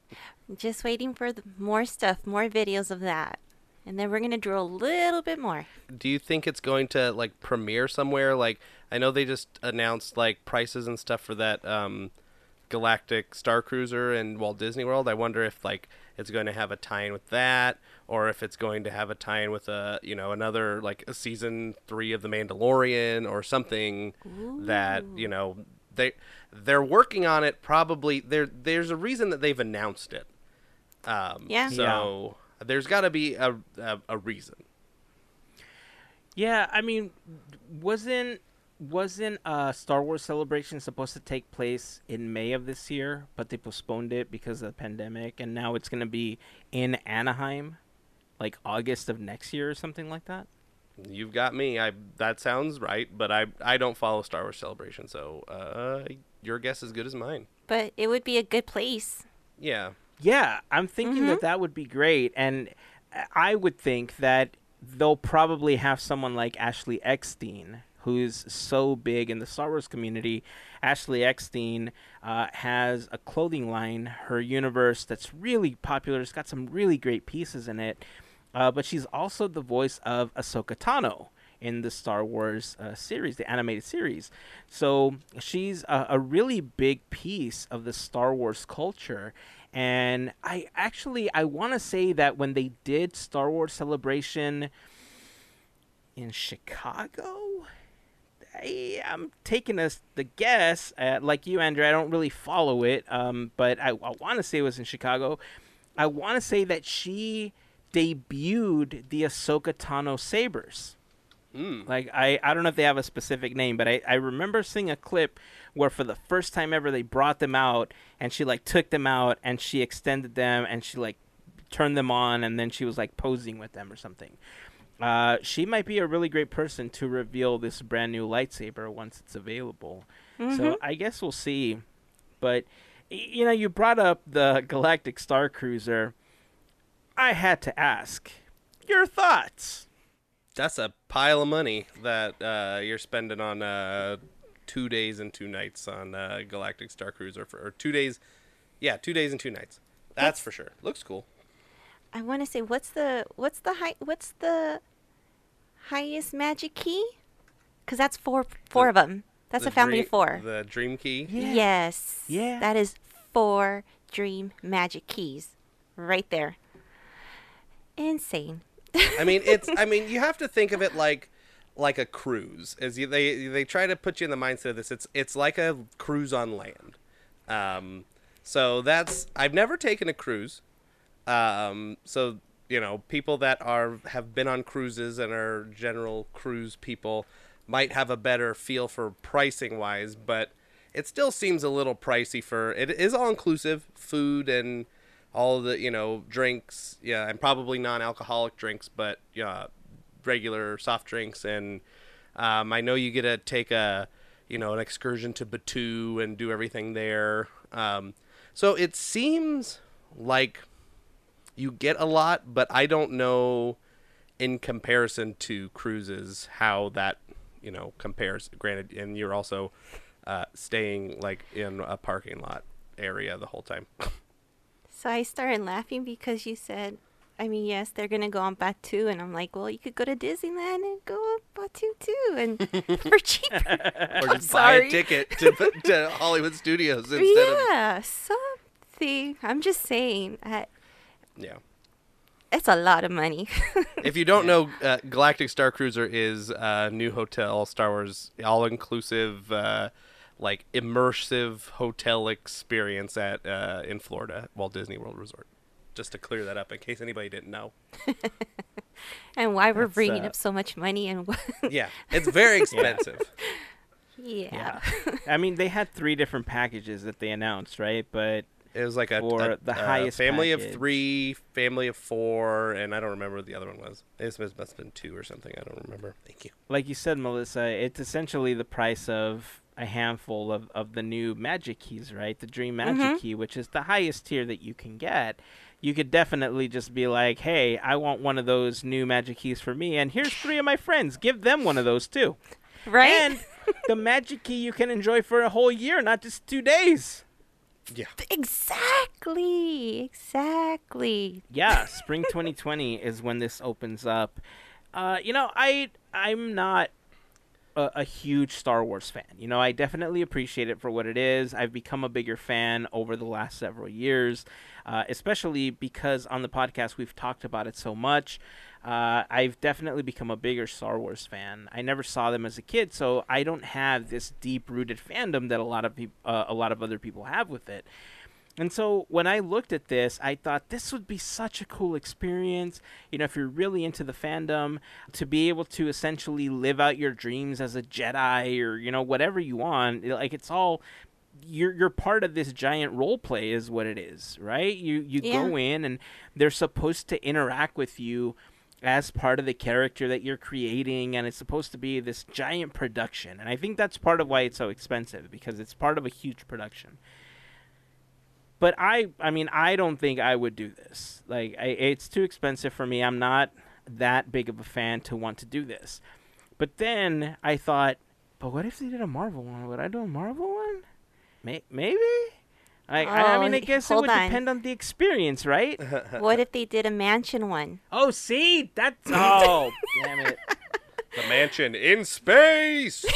just waiting for the, more stuff, more videos of that. And then we're going to draw a little bit more. Do you think it's going to like premiere somewhere? Like I know they just announced like prices and stuff for that um, Galactic Star Cruiser in Walt Disney World. I wonder if like it's going to have a tie-in with that, or if it's going to have a tie-in with a you know another like a season three of The Mandalorian or something that you know they they're working on it. Probably there there's a reason that they've announced it. Um, Yeah. So there's got to be a, a a reason. Yeah, I mean, wasn't wasn't uh Star Wars Celebration supposed to take place in May of this year, but they postponed it because of the pandemic, and now it's going to be in Anaheim, like August of next year or something like that. You've got me. I that sounds right, but I I don't follow Star Wars Celebration, so uh, your guess is good as mine. But it would be a good place. Yeah. Yeah, I'm thinking that that would be great, and I would think that they'll probably have someone like Ashley Eckstein, who's so big in the Star Wars community. Ashley Eckstein uh, has a clothing line, her universe, that's really popular. It's got some really great pieces in it, uh, but she's also the voice of Ahsoka Tano in the Star Wars uh, series, the animated series. So she's a, a really big piece of the Star Wars culture. And I actually I want to say that when they did Star Wars Celebration in Chicago, I, I'm taking a, the guess. Uh, like you, Andrew, I don't really follow it, um, but I, I want to say it was in Chicago. I want to say that she debuted the Ahsoka Tano sabers. Like I, I don't know if they have a specific name, but I, I remember seeing a clip where for the first time ever they brought them out and she like took them out and she extended them and she like turned them on and then she was like posing with them or something. Uh, she might be a really great person to reveal this brand new lightsaber once it's available. So I guess we'll see. But you know, you brought up the Galactic Star Cruiser. I had to ask your thoughts. That's a pile of money that uh, you're spending on uh, two days and two nights on uh, Galactic Star Cruiser for or two days. Yeah, two days and two nights. That's for sure. Looks cool. I want to say what's the what's the high what's the highest magic key? Cuz that's four four of them. That's The a family dream- of four. The Dream Key. Yeah. Yes. Yeah. That is four dream magic keys right there. Insane. I mean, it's. I mean, you have to think of it like like a cruise. As you, they they try to put you in the mindset of this. It's it's like a cruise on land. Um, so that's I've never taken a cruise. Um, so you know, people that are have been on cruises and are general cruise people might have a better feel for pricing wise, but it still seems a little pricey for it is all inclusive food and all the you know drinks yeah and probably non-alcoholic drinks but yeah regular soft drinks. And um, i know you get to take a you know an excursion to batuu and do everything there. Um, so it seems like you get a lot but i don't know in comparison to cruises how that you know compares granted and you're also uh, staying like in a parking lot area the whole time So I started laughing because you said, I mean, yes, they're gonna go on Batuu, and I'm like, well, you could go to Disneyland and go on Batuu too, and for cheaper. or I'm just buy a ticket to, to Hollywood Studios instead of yeah, something. I'm just saying, uh, yeah. it's a lot of money. If you don't know, uh, Galactic Star Cruiser is a new hotel, Star Wars all inclusive, uh, like immersive hotel experience at uh, in Florida, Walt Disney World Resort. Just to clear that up in case anybody didn't know. and why we're That's, bringing uh, up so much money and what? Yeah, it's very expensive. Yeah. I mean, they had three different packages that they announced, right? But It was like a, For a- the a highest family package. of three, family of four, and I don't remember what the other one was. It must have been two or something. I don't remember. Thank you. like you said, Melissa, it's essentially the price of a handful of, of the new magic keys, right? The Dream Magic Mhm. Key, which is the highest tier that you can get. You could definitely just be like, hey, I want one of those new magic keys for me, and here's three of my friends. Give them one of those too. Right? And the magic key you can enjoy for a whole year, not just two days. Yeah. exactly. Exactly. yeah, spring 2020 is when this opens up. Uh, you know, I I'm not a, a huge Star Wars fan. You know, I definitely appreciate it for what it is. I've become a bigger fan over the last several years, uh, especially because on the podcast we've talked about it so much. Uh, I've definitely become a bigger Star Wars fan. I never saw them as a kid, so I don't have this deep-rooted fandom that a lot of peop- uh, a lot of other people have with it. And so when I looked at this, I thought this would be such a cool experience. You know, if you're really into the fandom, to be able to essentially live out your dreams as a Jedi or, you know, whatever you want. Like it's all you're you're part of this giant role play is what it is, right? You you Yeah. go in and they're supposed to interact with you as part of the character that you're creating and it's supposed to be this giant production. And I think that's part of why it's so expensive because it's part of a huge production but I I mean I don't think I would do this. Like I, it's too expensive for me. I'm not that big of a fan to want to do this. But then I thought, but what if they did a Marvel one? Would I do a Marvel one? May- maybe. I, I, I mean, I Oh, guess it would on. depend on the experience, right? what if they did a mansion one? oh, see, that's oh, damn it. The mansion in space.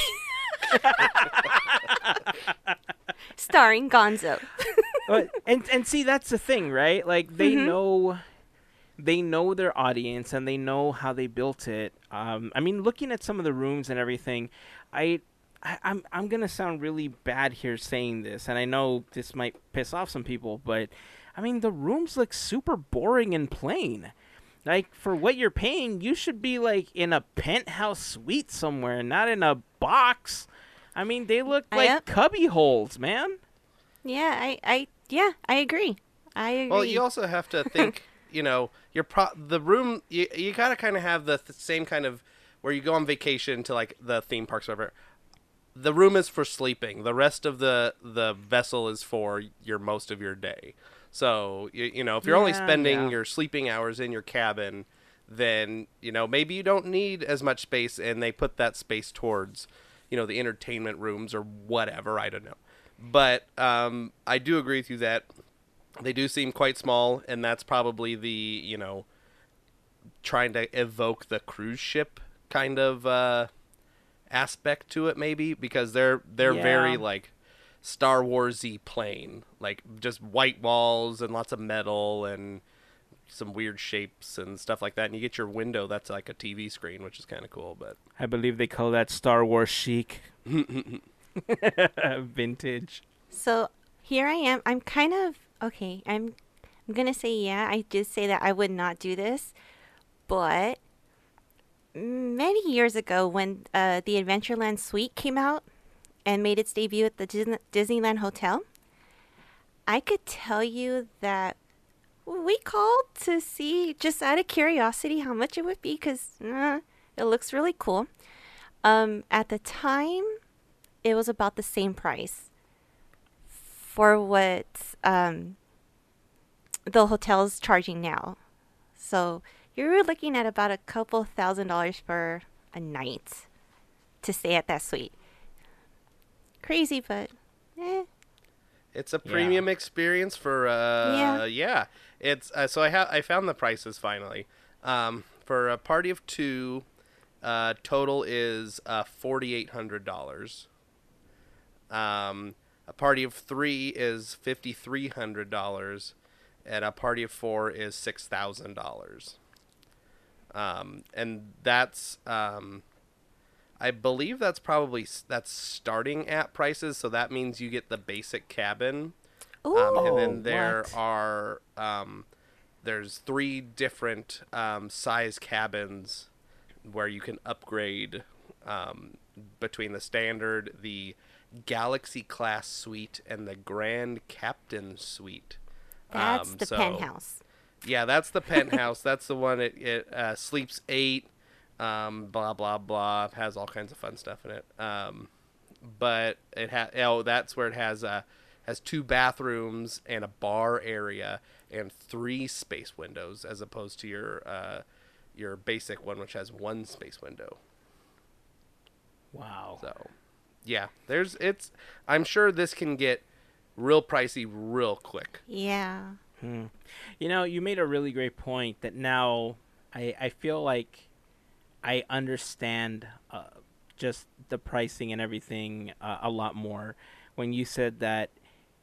Starring Gonzo. but, and and see that's the thing, right? Like they Mhm. know they know their audience and they know how they built it. Um, I mean, looking at some of the rooms and everything, I, I I'm I'm gonna sound really bad here saying this, and I know this might piss off some people, but I mean the rooms look super boring and plain. Like for what you're paying, you should be like in a penthouse suite somewhere, not in a box. I mean, they look like Yep. cubby holes, man. Yeah, I, I, yeah, I agree. I agree. Well, you also have to think, you know, your pro the room you you gotta kind of have the th- same kind of where you go on vacation to like the theme parks or whatever. The room is for sleeping. The rest of the the vessel is for your most of your day. So you, you know, if you're only spending yeah. your sleeping hours in your cabin, then you know maybe you don't need as much space, and they put that space towards, you know, the entertainment rooms or whatever. I don't know, but um, I do agree with you that they do seem quite small, and that's probably the you know trying to evoke the cruise ship kind of uh, aspect to it, maybe because they're they're very like Star Warsy plain, like just white walls and lots of metal and some weird shapes and stuff like that. And you get your window that's like a TV screen, which is kind of cool. But I believe they call that Star Wars chic. Vintage. So here I am. I'm kind of okay. I'm I'm gonna say yeah. I did say that I would not do this, but many years ago when uh, the Adventureland Suite came out and made its debut at the Disney- Disneyland Hotel, I could tell you that we called to see just out of curiosity how much it would be because uh, it looks really cool. Um, at the time, it was about the same price for what um, the hotel's charging now. So you're looking at about a couple thousand dollars for a night to stay at that suite. Crazy, but eh. it's a Yeah. premium experience for uh Yeah. yeah. It's uh, so I have I found the prices finally. Um, for a party of two, uh, total is uh forty eight hundred dollars. Um, a party of three is fifty three hundred dollars, and a party of four is six thousand dollars. Um, and that's um, I believe that's probably that's starting at prices, so that means you get the basic cabin. Um, and then there what? are um, there's three different um, size cabins where you can upgrade um, between the standard, the Galaxy class suite, and the Grand Captain suite. That's Um, the so- penthouse. Yeah, that's the penthouse. that's the one it, it uh, sleeps eight. Um, blah blah blah. Has all kinds of fun stuff in it. Um, but it has oh that's where it has uh has two bathrooms and a bar area and three space windows as opposed to your uh your basic one which has one space window. Wow. So, yeah, there's it's. I'm sure this can get real pricey real quick. Yeah. Hmm. You know, you made a really great point that now I I feel like I understand uh, just the pricing and everything uh, a lot more when you said that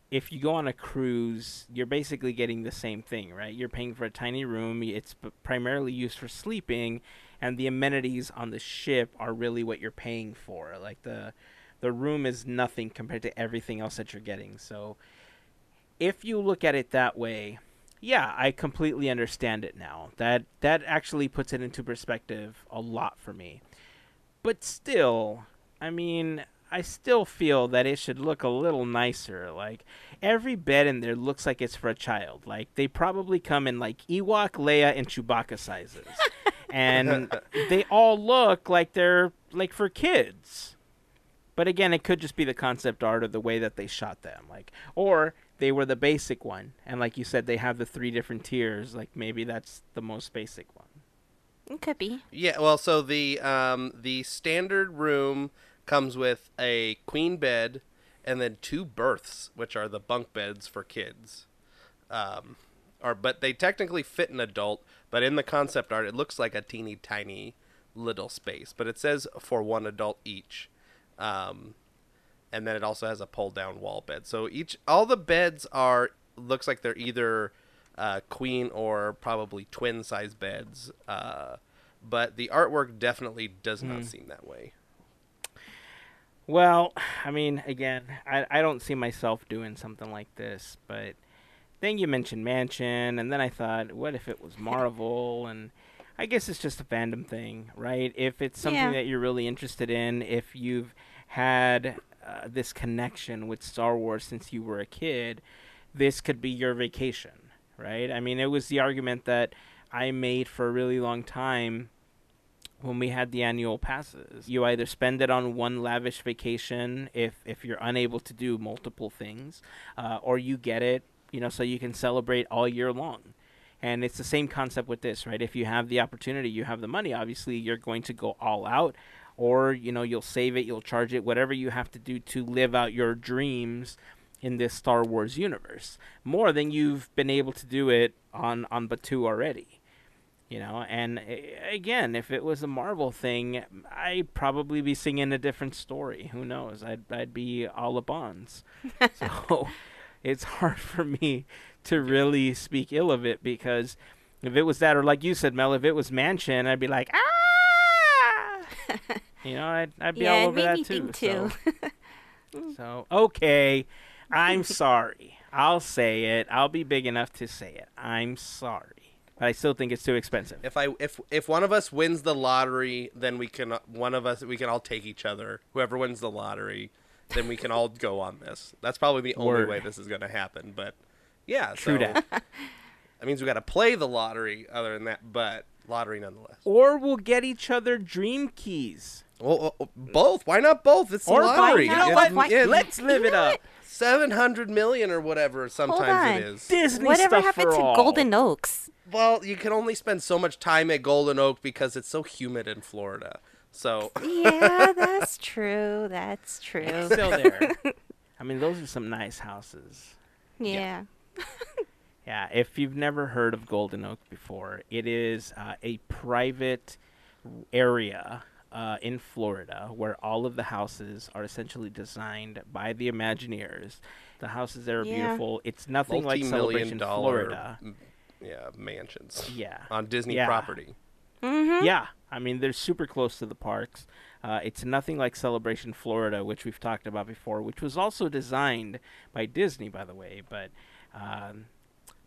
if you go on a cruise, you're basically getting the same thing, right? You're paying for a tiny room. It's primarily used for sleeping, and the amenities on the ship are really what you're paying for. Like the the room is nothing compared to everything else that you're getting. So if you look at it that way, yeah, I completely understand it now. That that actually puts it into perspective a lot for me. But still, I mean, I still feel that it should look a little nicer. Like every bed in there looks like it's for a child. Like they probably come in like Ewok, Leia, and Chewbacca sizes. and they all look like they're like for kids. But again, it could just be the concept art or the way that they shot them. Like or they were the basic one and like you said they have the three different tiers like maybe that's the most basic one It could be. Yeah, well, so the um the standard room comes with a queen bed and then two berths, which are the bunk beds for kids. Um, or but they technically fit an adult, but in the concept art, it looks like a teeny tiny little space. But it says for one adult each. Um, and then it also has a pull down wall bed. So each all the beds are looks like they're either uh, queen or probably twin size beds. Uh, but the artwork definitely does not seem that way. well i mean again I, I don't see myself doing something like this but then you mentioned mansion and then i thought what if it was marvel and i guess it's just a fandom thing right if it's something Yeah. that you're really interested in if you've had uh, this connection with star wars since you were a kid this could be your vacation right i mean it was the argument that i made for a really long time when we had the annual passes. You either spend it on one lavish vacation if if you're unable to do multiple things, uh, or you get it, you know, so you can celebrate all year long. And it's the same concept with this, right? If you have the opportunity, you have the money, obviously you're going to go all out or, you know, you'll save it, you'll charge it, whatever you have to do to live out your dreams in this Star Wars universe. More than you've been able to do it on on Batuu already you know? And uh, again if it was a marvel thing i'd probably be singing a different story. Who knows? I'd, I'd be all the bonds. So it's hard for me to really speak ill of it because if it was that or like you said mel if it was mansion i'd be like ah you know i'd, I'd be yeah, all over made that me too think too. so. so okay i'm sorry i'll say it i'll be big enough to say it i'm sorry but i still think it's too expensive If I if if one of us wins the lottery, then we can one of us we can all take each other. Whoever wins the lottery, then we can all go on this. That's probably the only way this is going to happen. But yeah, True so dat. that means we got to play the lottery. Other than that, but lottery nonetheless. Or we'll get each other dream keys. Well, uh, both. Why not both? It's the Or lottery. you know It's- what? Yeah, Let's live it know up. seven hundred million or whatever. Sometimes on. it is. Disney Whatever stuff happened for to all. Golden Oaks? Well, you can only spend so much time at Golden Oak because it's so humid in Florida. So Yeah, that's true. That's true. It's still there. I mean, those are some nice houses. Yeah. Yeah, if you've never heard of Golden Oak before, it is uh, a private area uh, in Florida where all of the houses are essentially designed by the Imagineers. The houses there are Yeah. beautiful. It's nothing like multi-million Celebration dollar, Florida. m- yeah, mansions Yeah. on Disney Yeah. property. Mm-hmm. Yeah, I mean they're super close to the parks. Uh, it's nothing like Celebration Florida, which we've talked about before, which was also designed by Disney, by the way. But um,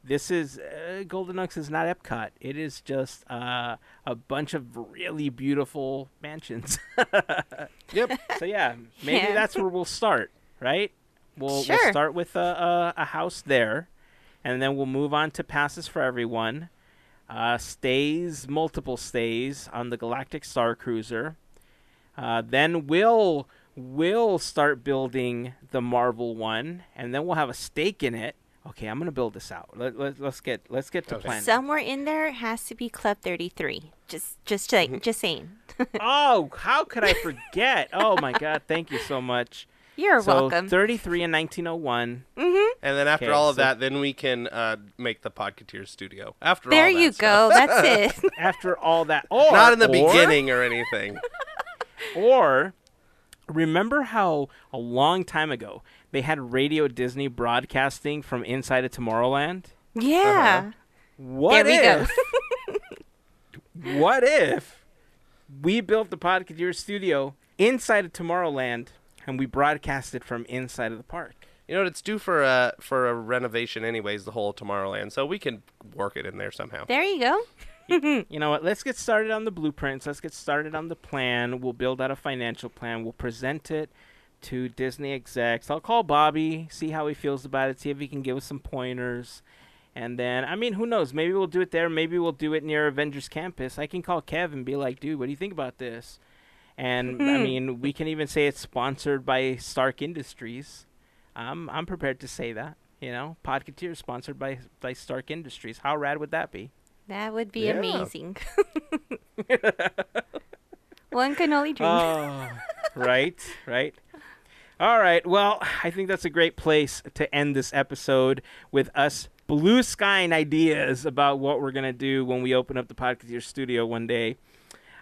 this is uh, Golden Oaks is not Epcot. It is just uh, a bunch of really beautiful mansions. Yep. so yeah, maybe Yeah. that's where we'll start, right? We'll, Sure. we'll start with a, a, a house there, and then we'll move on to passes for everyone, uh, stays, multiple stays on the Galactic Star Cruiser. Uh, then we'll we'll start building the Marvel one, and then we'll have a stake in it. Okay, I'm gonna build this out. Let, let, let's get let's get to Okay. planning. Somewhere in there has to be Club 33. Just just Mm-hmm. like just saying. oh, how could I forget? oh my God! Thank you so much. You're so welcome. 33 in 1901. And then after Okay, all of so- that, then we can uh, make the Podcateer studio. After there all that There you stuff. go. That's it. After all that, or Not in the or- beginning or anything. Or remember how a long time ago they had Radio Disney broadcasting from inside of Tomorrowland? yeah. Uh-huh. What There we go. if? what if we built the Podcateer studio inside of Tomorrowland and we broadcasted it from inside of the park? You know, what it's due for a for a renovation, anyways. The whole Tomorrowland, so we can work it in there somehow. There you go. you know what? Let's get started on the blueprints. Let's get started on the plan. We'll build out a financial plan. We'll present it to Disney execs. I'll call Bobby, see how he feels about it, see if he can give us some pointers. And then, I mean, who knows? Maybe we'll do it there. Maybe we'll do it near Avengers Campus. I can call Kev and be like, dude, what do you think about this? And I hmm. mean, we can even say it's sponsored by Stark Industries. I'm I'm prepared to say that. You know, Podcateer is sponsored by by Stark Industries. How rad would that be? That would be Yeah. amazing. One can only dream. Oh, right, right. All right. Well, I think that's a great place to end this episode with us blue skying ideas about what we're gonna do when we open up the Podcateer studio one day.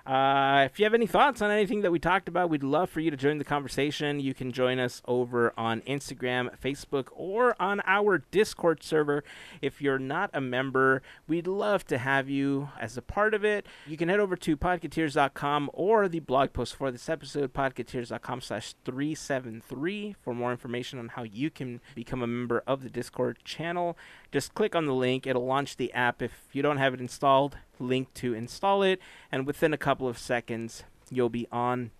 Uh, if you have any thoughts on anything that we talked about, we'd love for you to join the conversation. You can join us over on Instagram, Facebook, or on our Discord server. If you're not a member, we'd love to have you as a part of it. You can head over to podcateers.com or the blog post for this episode, podcateers.com slash 373 for more information on how you can become a member of the Discord channel. Just click on the link. It'll launch the app. If you don't have it installed, link to install it. And within a couple of seconds, you'll be on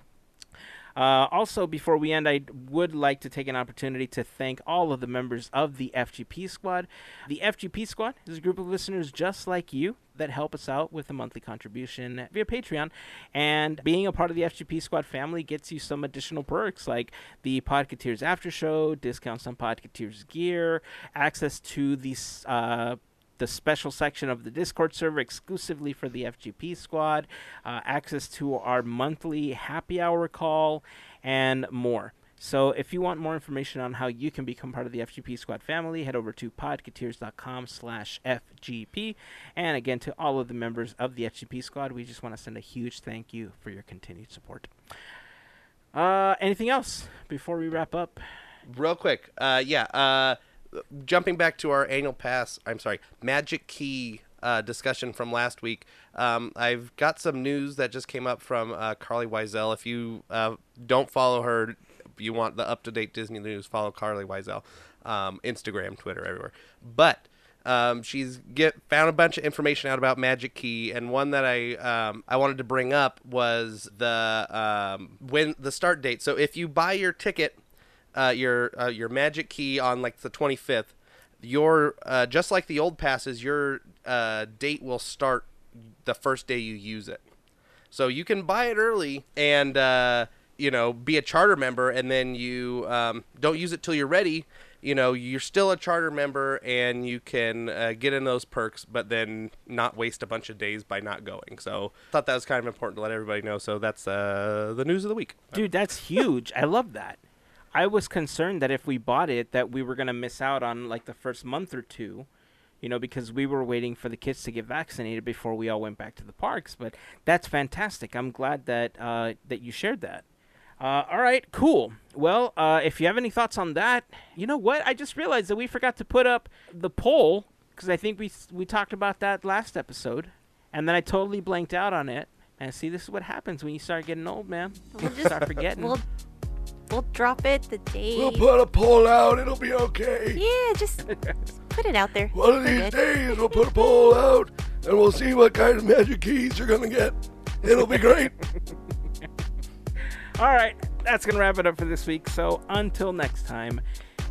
uh, also, before we end, I would like to take an opportunity to thank all of the members of the FGP Squad. The FGP Squad is a group of listeners just like you that help us out with a monthly contribution via Patreon. And being a part of the FGP Squad family gets you some additional perks like the Podcateers After Show, discounts on Podcateers gear, access to the uh, the special section of the Discord server exclusively for the FGP squad, uh, access to our monthly happy hour call, and more. So if you want more information on how you can become part of the FGP squad family, head over to podcateers.com slash FGP. And again, to all of the members of the FGP squad, we just want to send a huge thank you for your continued support. Uh, anything else before we wrap up? Real quick, uh, yeah. Uh, jumping back to our annual pass. I'm sorry, Magic Key uh, discussion from last week. Um, I've got some news that just came up from uh, Carlye Wisel. If you uh, don't follow her, you want the up to date Disney news. Follow Carlye Wisel, um, Instagram, Twitter, everywhere. But um, she's get found a bunch of information out about Magic Key, and one that I um, I wanted to bring up was the um, when the start date. So if you buy your ticket uh, your uh, your magic key on like the 25th your uh, just like the old passes your uh, date will start the first day you use it. So you can buy it early and uh, you know be a charter member and then you um, don't use it till you're ready. You know you're still a charter member and you can uh, get in those perks but then not waste a bunch of days by not going. So i thought that was kind of important to let everybody know. So that's the news of the week. Dude, that's huge. I love that. I was concerned that if we bought it, that we were gonna miss out on like the first month or two, you know, because we were waiting for the kids to get vaccinated before we all went back to the parks. But that's fantastic. I'm glad that uh, that you shared that. Uh, all right, cool. Well, uh, if you have any thoughts on that, you know what? I just realized that we forgot to put up the poll because I think we we talked about that last episode, and then I totally blanked out on it. And see, this is what happens when you start getting old, man. We'll just- start forgetting. We'll we'll drop it the day. We'll put a poll out. It'll be okay. yeah, just put it out there. One of these days, we'll put a poll out, and we'll see what kind of magic keys you're gonna get. It'll be great. All right, that's going to wrap it up for this week. So until next time,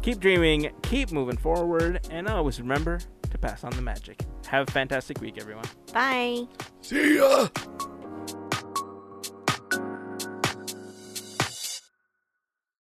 keep dreaming, keep moving forward, and always remember to pass on the magic. Have a fantastic week, everyone. Bye. See ya.